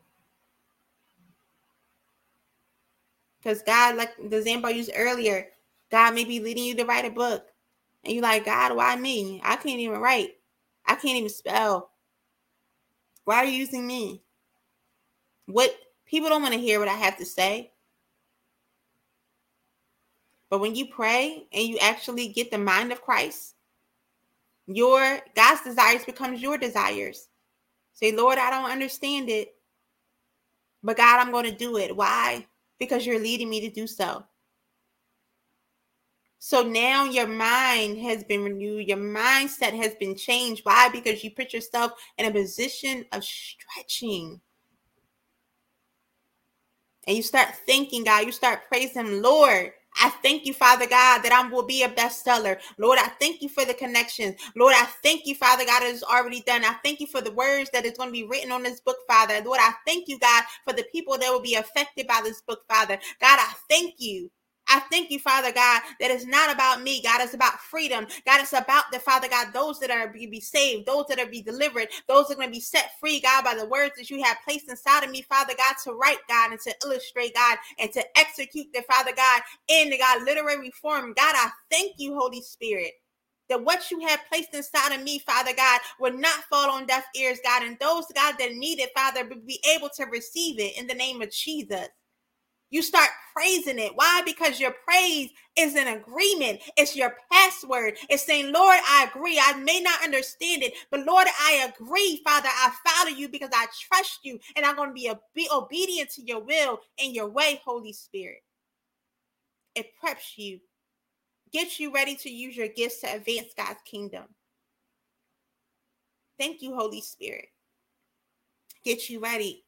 Because God, like the example used earlier, God may be leading you to write a book. And you're like, God, why me? I can't even write. I can't even spell. Why are you using me? What people don't want to hear what I have to say. But when you pray and you actually get the mind of Christ, your God's desires becomes your desires. Say, Lord, I don't understand it. But God, I'm going to do it. Why? Because you're leading me to do so. So now your mind has been renewed, your mindset has been changed. Why? Because you put yourself in a position of stretching. And you start thinking, God, you start praising Lord, I thank you, Father God, that I will be a bestseller. Lord, I thank you for the connections. Lord, I thank you, Father God, it is already done. I thank you for the words that is going to be written on this book, Father. Lord, I thank you, God, for the people that will be affected by this book, Father. God, I thank you I thank you, Father God, that it's not about me, God. It's about freedom. God, it's about the Father God, those that are be saved, those that are be delivered, those that are going to be set free, God, by the words that you have placed inside of me, Father God, to write, God, and to illustrate, God, and to execute the Father God in the God literary form. God, I thank you, Holy Spirit that what you have placed inside of me, Father God, will not fall on deaf ears, God. And those, God, that need it, Father, be able to receive it in the name of Jesus. You start praising it. Why? Because your praise is an agreement. It's your password. It's saying, Lord, I agree. I may not understand it, but Lord, I agree, Father. I follow you because I trust you and I'm going to be, be obedient to your will and your way, Holy Spirit. It preps you, gets you ready to use your gifts to advance God's kingdom. Thank you, Holy Spirit. Get you ready.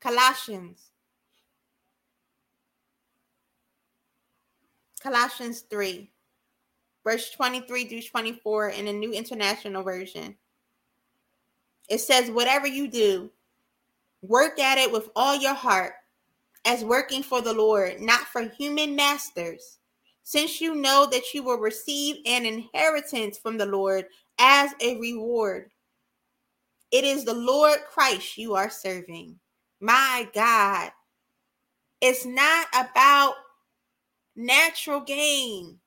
Colossians Colossians 3, verse 23 through 24 in the New International Version. It says, Whatever you do, work at it with all your heart as working for the Lord, not for human masters, since you know that you will receive an inheritance from the Lord as a reward. It is the Lord Christ you are serving. My God. It's not about natural gain.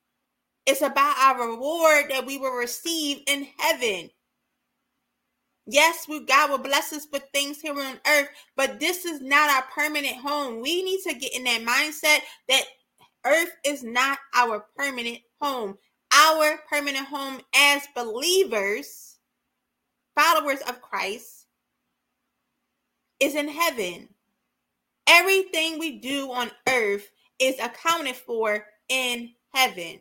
It's about our reward that we will receive in heaven. Yes, we God will bless us with things here on earth, but this is not our permanent home. We need to get in that mindset that earth is not our permanent home. Our permanent home as believers, followers of Christ, is in heaven. Everything we do on earth is accounted for in heaven.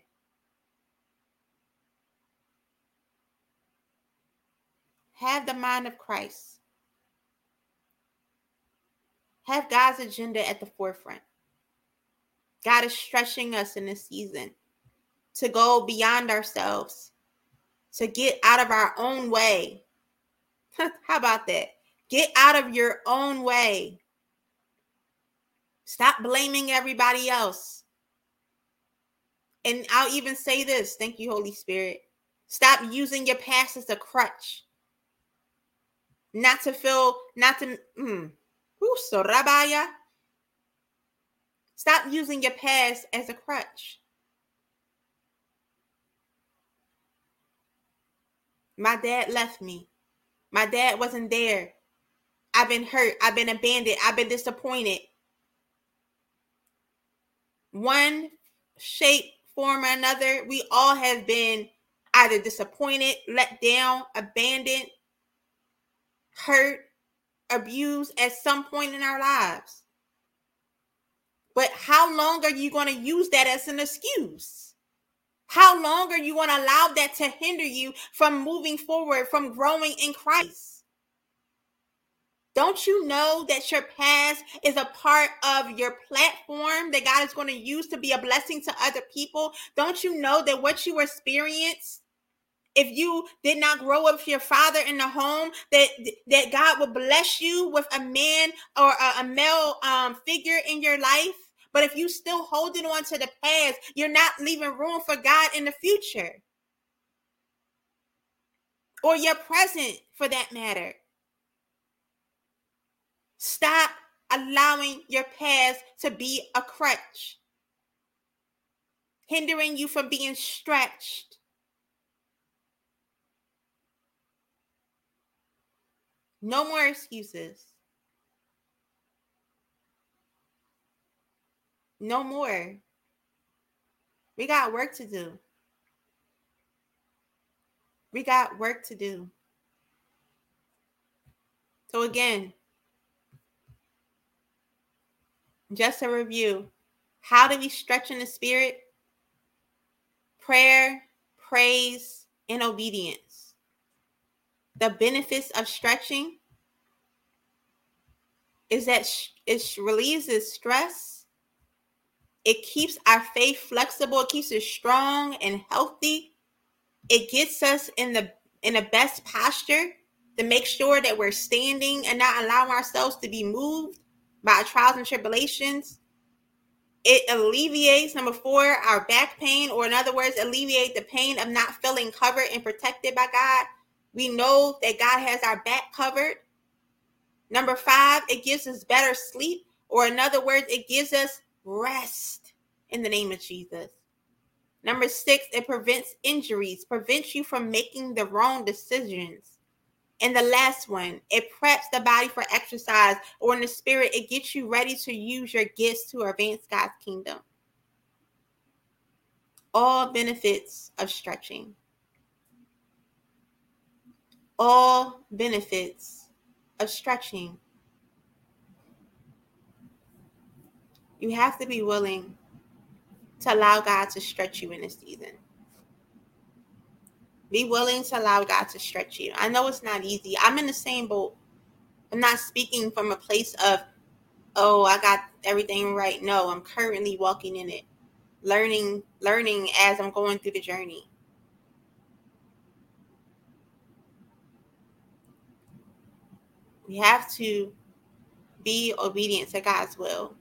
Have the mind of Christ. Have God's agenda at the forefront. God is stretching us in this season to go beyond ourselves, to get out of our own way. How about that? Get out of your own way. Stop blaming everybody else. And I'll even say this thank you, Holy Spirit. Stop using your past as a crutch. Not to feel, not to, mm. Stop using your past as a crutch. My dad left me. My dad wasn't there. I've been hurt. I've been abandoned. I've been disappointed one shape, form, or another, we all have been either disappointed, let down, abandoned, hurt, abused at some point in our lives. But how long are you going to use that as an excuse? How long are you going to allow that to hinder you from moving forward, from growing in Christ? Don't you know that your past is a part of your platform that God is going to use to be a blessing to other people? Don't you know that what you experience if you did not grow up with your father in the home that that God will bless you with a man or a, a male um, figure in your life? But if you still holding on to the past you're not leaving room for God in the future. Or your present for that matter Stop allowing your past to be a crutch, hindering you from being stretched. No more excuses. No more. We got work to do. We got work to do. So, again, just a review. How do we stretch in the spirit? Prayer, praise, and obedience. The benefits of stretching is that it releases stress, It keeps our faith flexible, it keeps it strong and healthy. It gets us in the in the best posture to make sure that we're standing and not allowing ourselves to be moved by trials and tribulations. It alleviates number four our back pain, or in other words, alleviate the pain of not feeling covered and protected by God. We know that God has our back covered. Number five, it gives us better sleep, or in other words, it gives us rest in the name of Jesus. Number six, it prevents injuries, prevents you from making the wrong decisions. And the last one, it preps the body for exercise, or in the spirit, it gets you ready to use your gifts to advance God's kingdom. All benefits of stretching. All benefits of stretching. You have to be willing to allow God to stretch you in this season. Be willing to allow God to stretch you. I know it's not easy. I'm in the same boat. I'm not speaking from a place of, oh, I got everything right. No, I'm currently walking in it, learning, learning as I'm going through the journey. We have to be obedient to God's will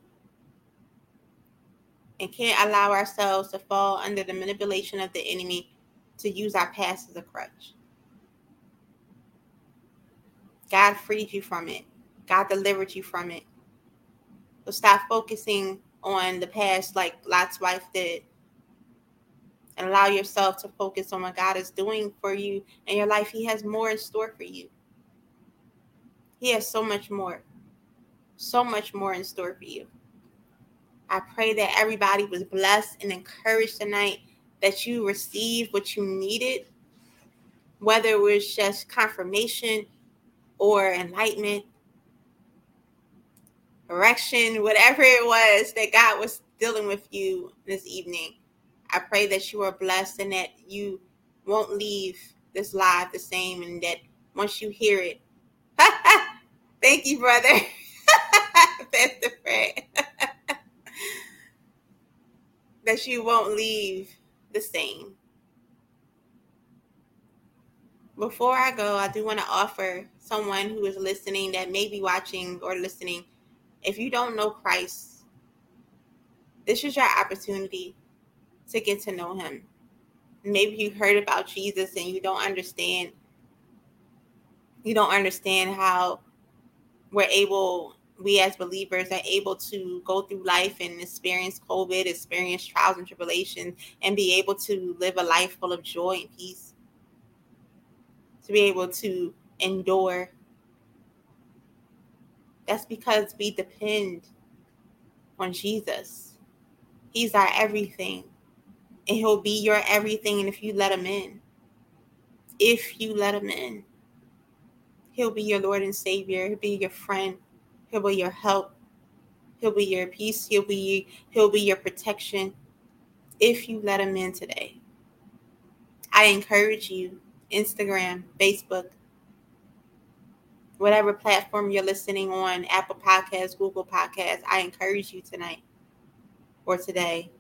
and can't allow ourselves to fall under the manipulation of the enemy to use our past as a crutch. God freed you from it. God delivered you from it. So stop focusing on the past like Lot's wife did. And allow yourself to focus on what God is doing for you in your life. He has more in store for you. He has so much more. So much more in store for you. I pray that everybody was blessed and encouraged tonight that you received what you needed, whether it was just confirmation or enlightenment, correction, whatever it was that God was dealing with you this evening. I pray that you are blessed and that you won't leave this live the same and that once you hear it, thank you, brother. Pastor Fred. that you won't leave the same. Before I go, I do want to offer someone who is listening that may be watching or listening. If you don't know Christ, this is your opportunity to get to know him. Maybe you heard about Jesus and you don't understand you don't understand how we're able we as believers are able to go through life and experience COVID, experience trials and tribulations, and be able to live a life full of joy and peace. To be able to endure. That's because we depend on Jesus. He's our everything. And he'll be your everything. And if you let him in, if you let him in, he'll be your Lord and Savior. He'll be your friend He'll be your help. He'll be your peace. He'll be he'll be your protection if you let him in today. I encourage you, Instagram, Facebook, whatever platform you're listening on, Apple Podcasts, Google Podcasts, I encourage you tonight or today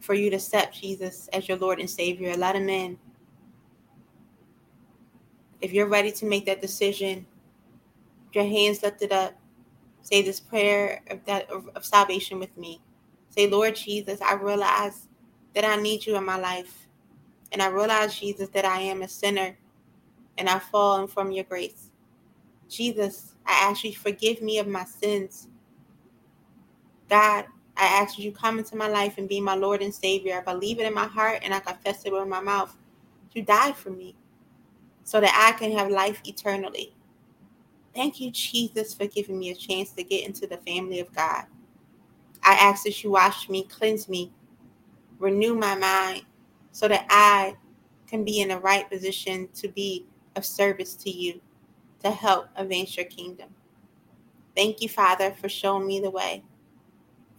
for you to accept Jesus as your Lord and Savior. Let him in if you're ready to make that decision, your hands lifted up. Say this prayer of that of, salvation with me. Say, Lord Jesus, I realize that I need you in my life. And I realize, Jesus, that I am a sinner and I've fallen from your grace. Jesus, I ask you forgive me of my sins. God, I ask you come into my life and be my Lord and Savior. I believe it in my heart and I confess it with my mouth. You died for me so that I can have life eternally. Thank you, Jesus, for giving me a chance to get into the family of God. I ask that you wash me, cleanse me, renew my mind so that I can be in the right position to be of service to you to help advance your kingdom. Thank you, Father, for showing me the way.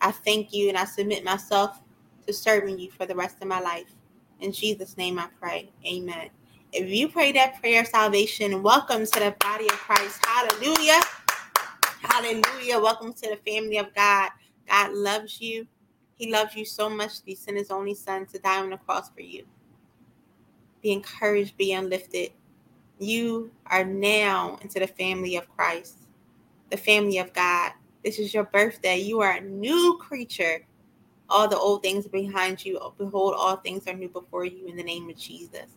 I thank you and I submit myself to serving you for the rest of my life. In Jesus' name I pray. Amen. If you pray that prayer of salvation, welcome to the body of Christ. Hallelujah. Hallelujah. Welcome to the family of God. God loves you. He loves you so much he sent his only son to die on the cross for you. Be encouraged, be unlifted. You are now into the family of Christ, the family of God. This is your birthday. You are a new creature. All the old things behind you. Behold, all things are new before you in the name of Jesus.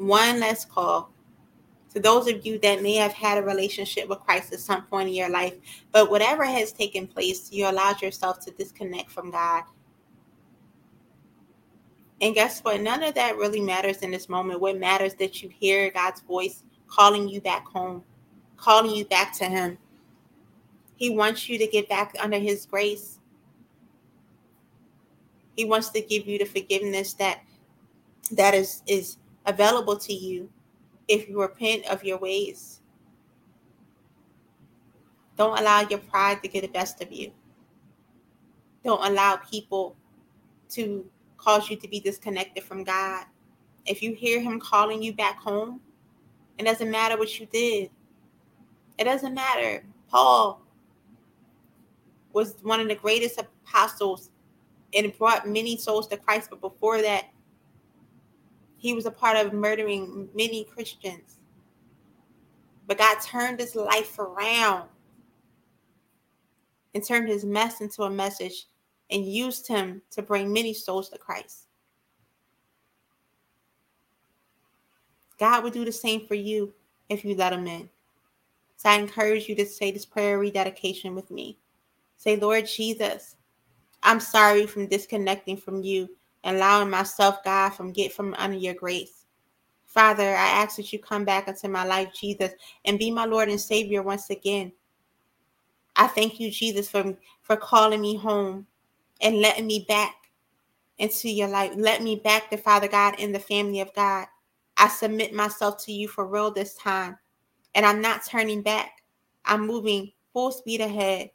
One last call to those of you that may have had a relationship with Christ at some point in your life, but whatever has taken place, you allowed yourself to disconnect from God. And guess what? None of that really matters in this moment. What matters that you hear God's voice calling you back home, calling you back to Him. He wants you to get back under His grace. He wants to give you the forgiveness that that is is available to you if you repent of your ways. Don't allow your pride to get the best of you. Don't allow people to cause you to be disconnected from God. If you hear Him calling you back home, it doesn't matter what you did. It doesn't matter. Paul was one of the greatest apostles and brought many souls to Christ, but before that, he was a part of murdering many Christians. But God turned his life around and turned his mess into a message and used him to bring many souls to Christ. God will do the same for you if you let him in. So I encourage you to say this prayer rededication with me. Say, Lord Jesus, I'm sorry from disconnecting from you allowing myself, God, from get from under your grace. Father, I ask that you come back into my life, Jesus, and be my Lord and Savior once again. I thank you, Jesus, for, for calling me home and letting me back into your life. Let me back to Father God in the family of God. I submit myself to you for real this time, and I'm not turning back. I'm moving full speed ahead.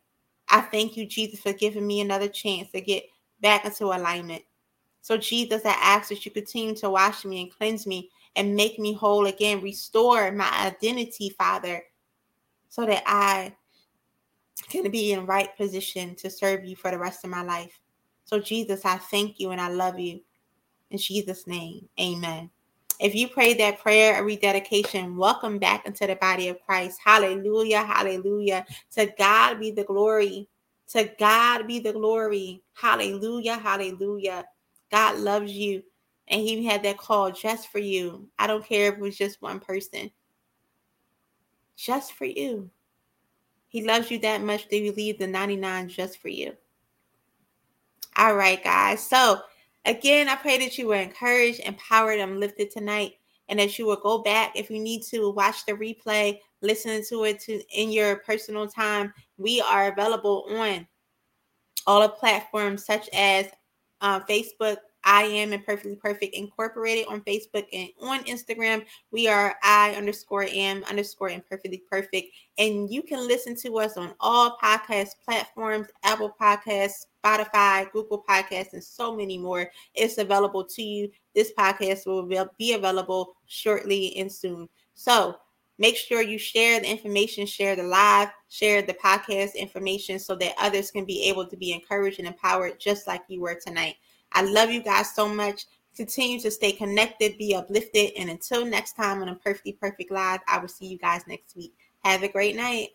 I thank you, Jesus, for giving me another chance to get back into alignment. So, Jesus, I ask that you continue to wash me and cleanse me and make me whole again. Restore my identity, Father, so that I can be in right position to serve you for the rest of my life. So, Jesus, I thank you and I love you. In Jesus' name, amen. If you prayed that prayer, a rededication, welcome back into the body of Christ. Hallelujah, hallelujah. To God be the glory. To God be the glory. Hallelujah, hallelujah. God loves you. And he had that call just for you. I don't care if it was just one person. Just for you. He loves you that much that he leave the 99 just for you. All right, guys. So again, I pray that you were encouraged, empowered, and lifted tonight. And that you will go back if you need to watch the replay, listen to it to in your personal time. We are available on all the platforms such as uh, Facebook. I am imperfectly perfect incorporated on Facebook and on Instagram. We are I underscore am underscore imperfectly perfect. And you can listen to us on all podcast platforms, Apple Podcasts, Spotify, Google Podcasts, and so many more. It's available to you. This podcast will be available shortly and soon. So make sure you share the information, share the live, share the podcast information so that others can be able to be encouraged and empowered just like you were tonight. I love you guys so much. Continue to stay connected, be uplifted, and until next time on Imperfectly Perfect Live, I will see you guys next week. Have a great night.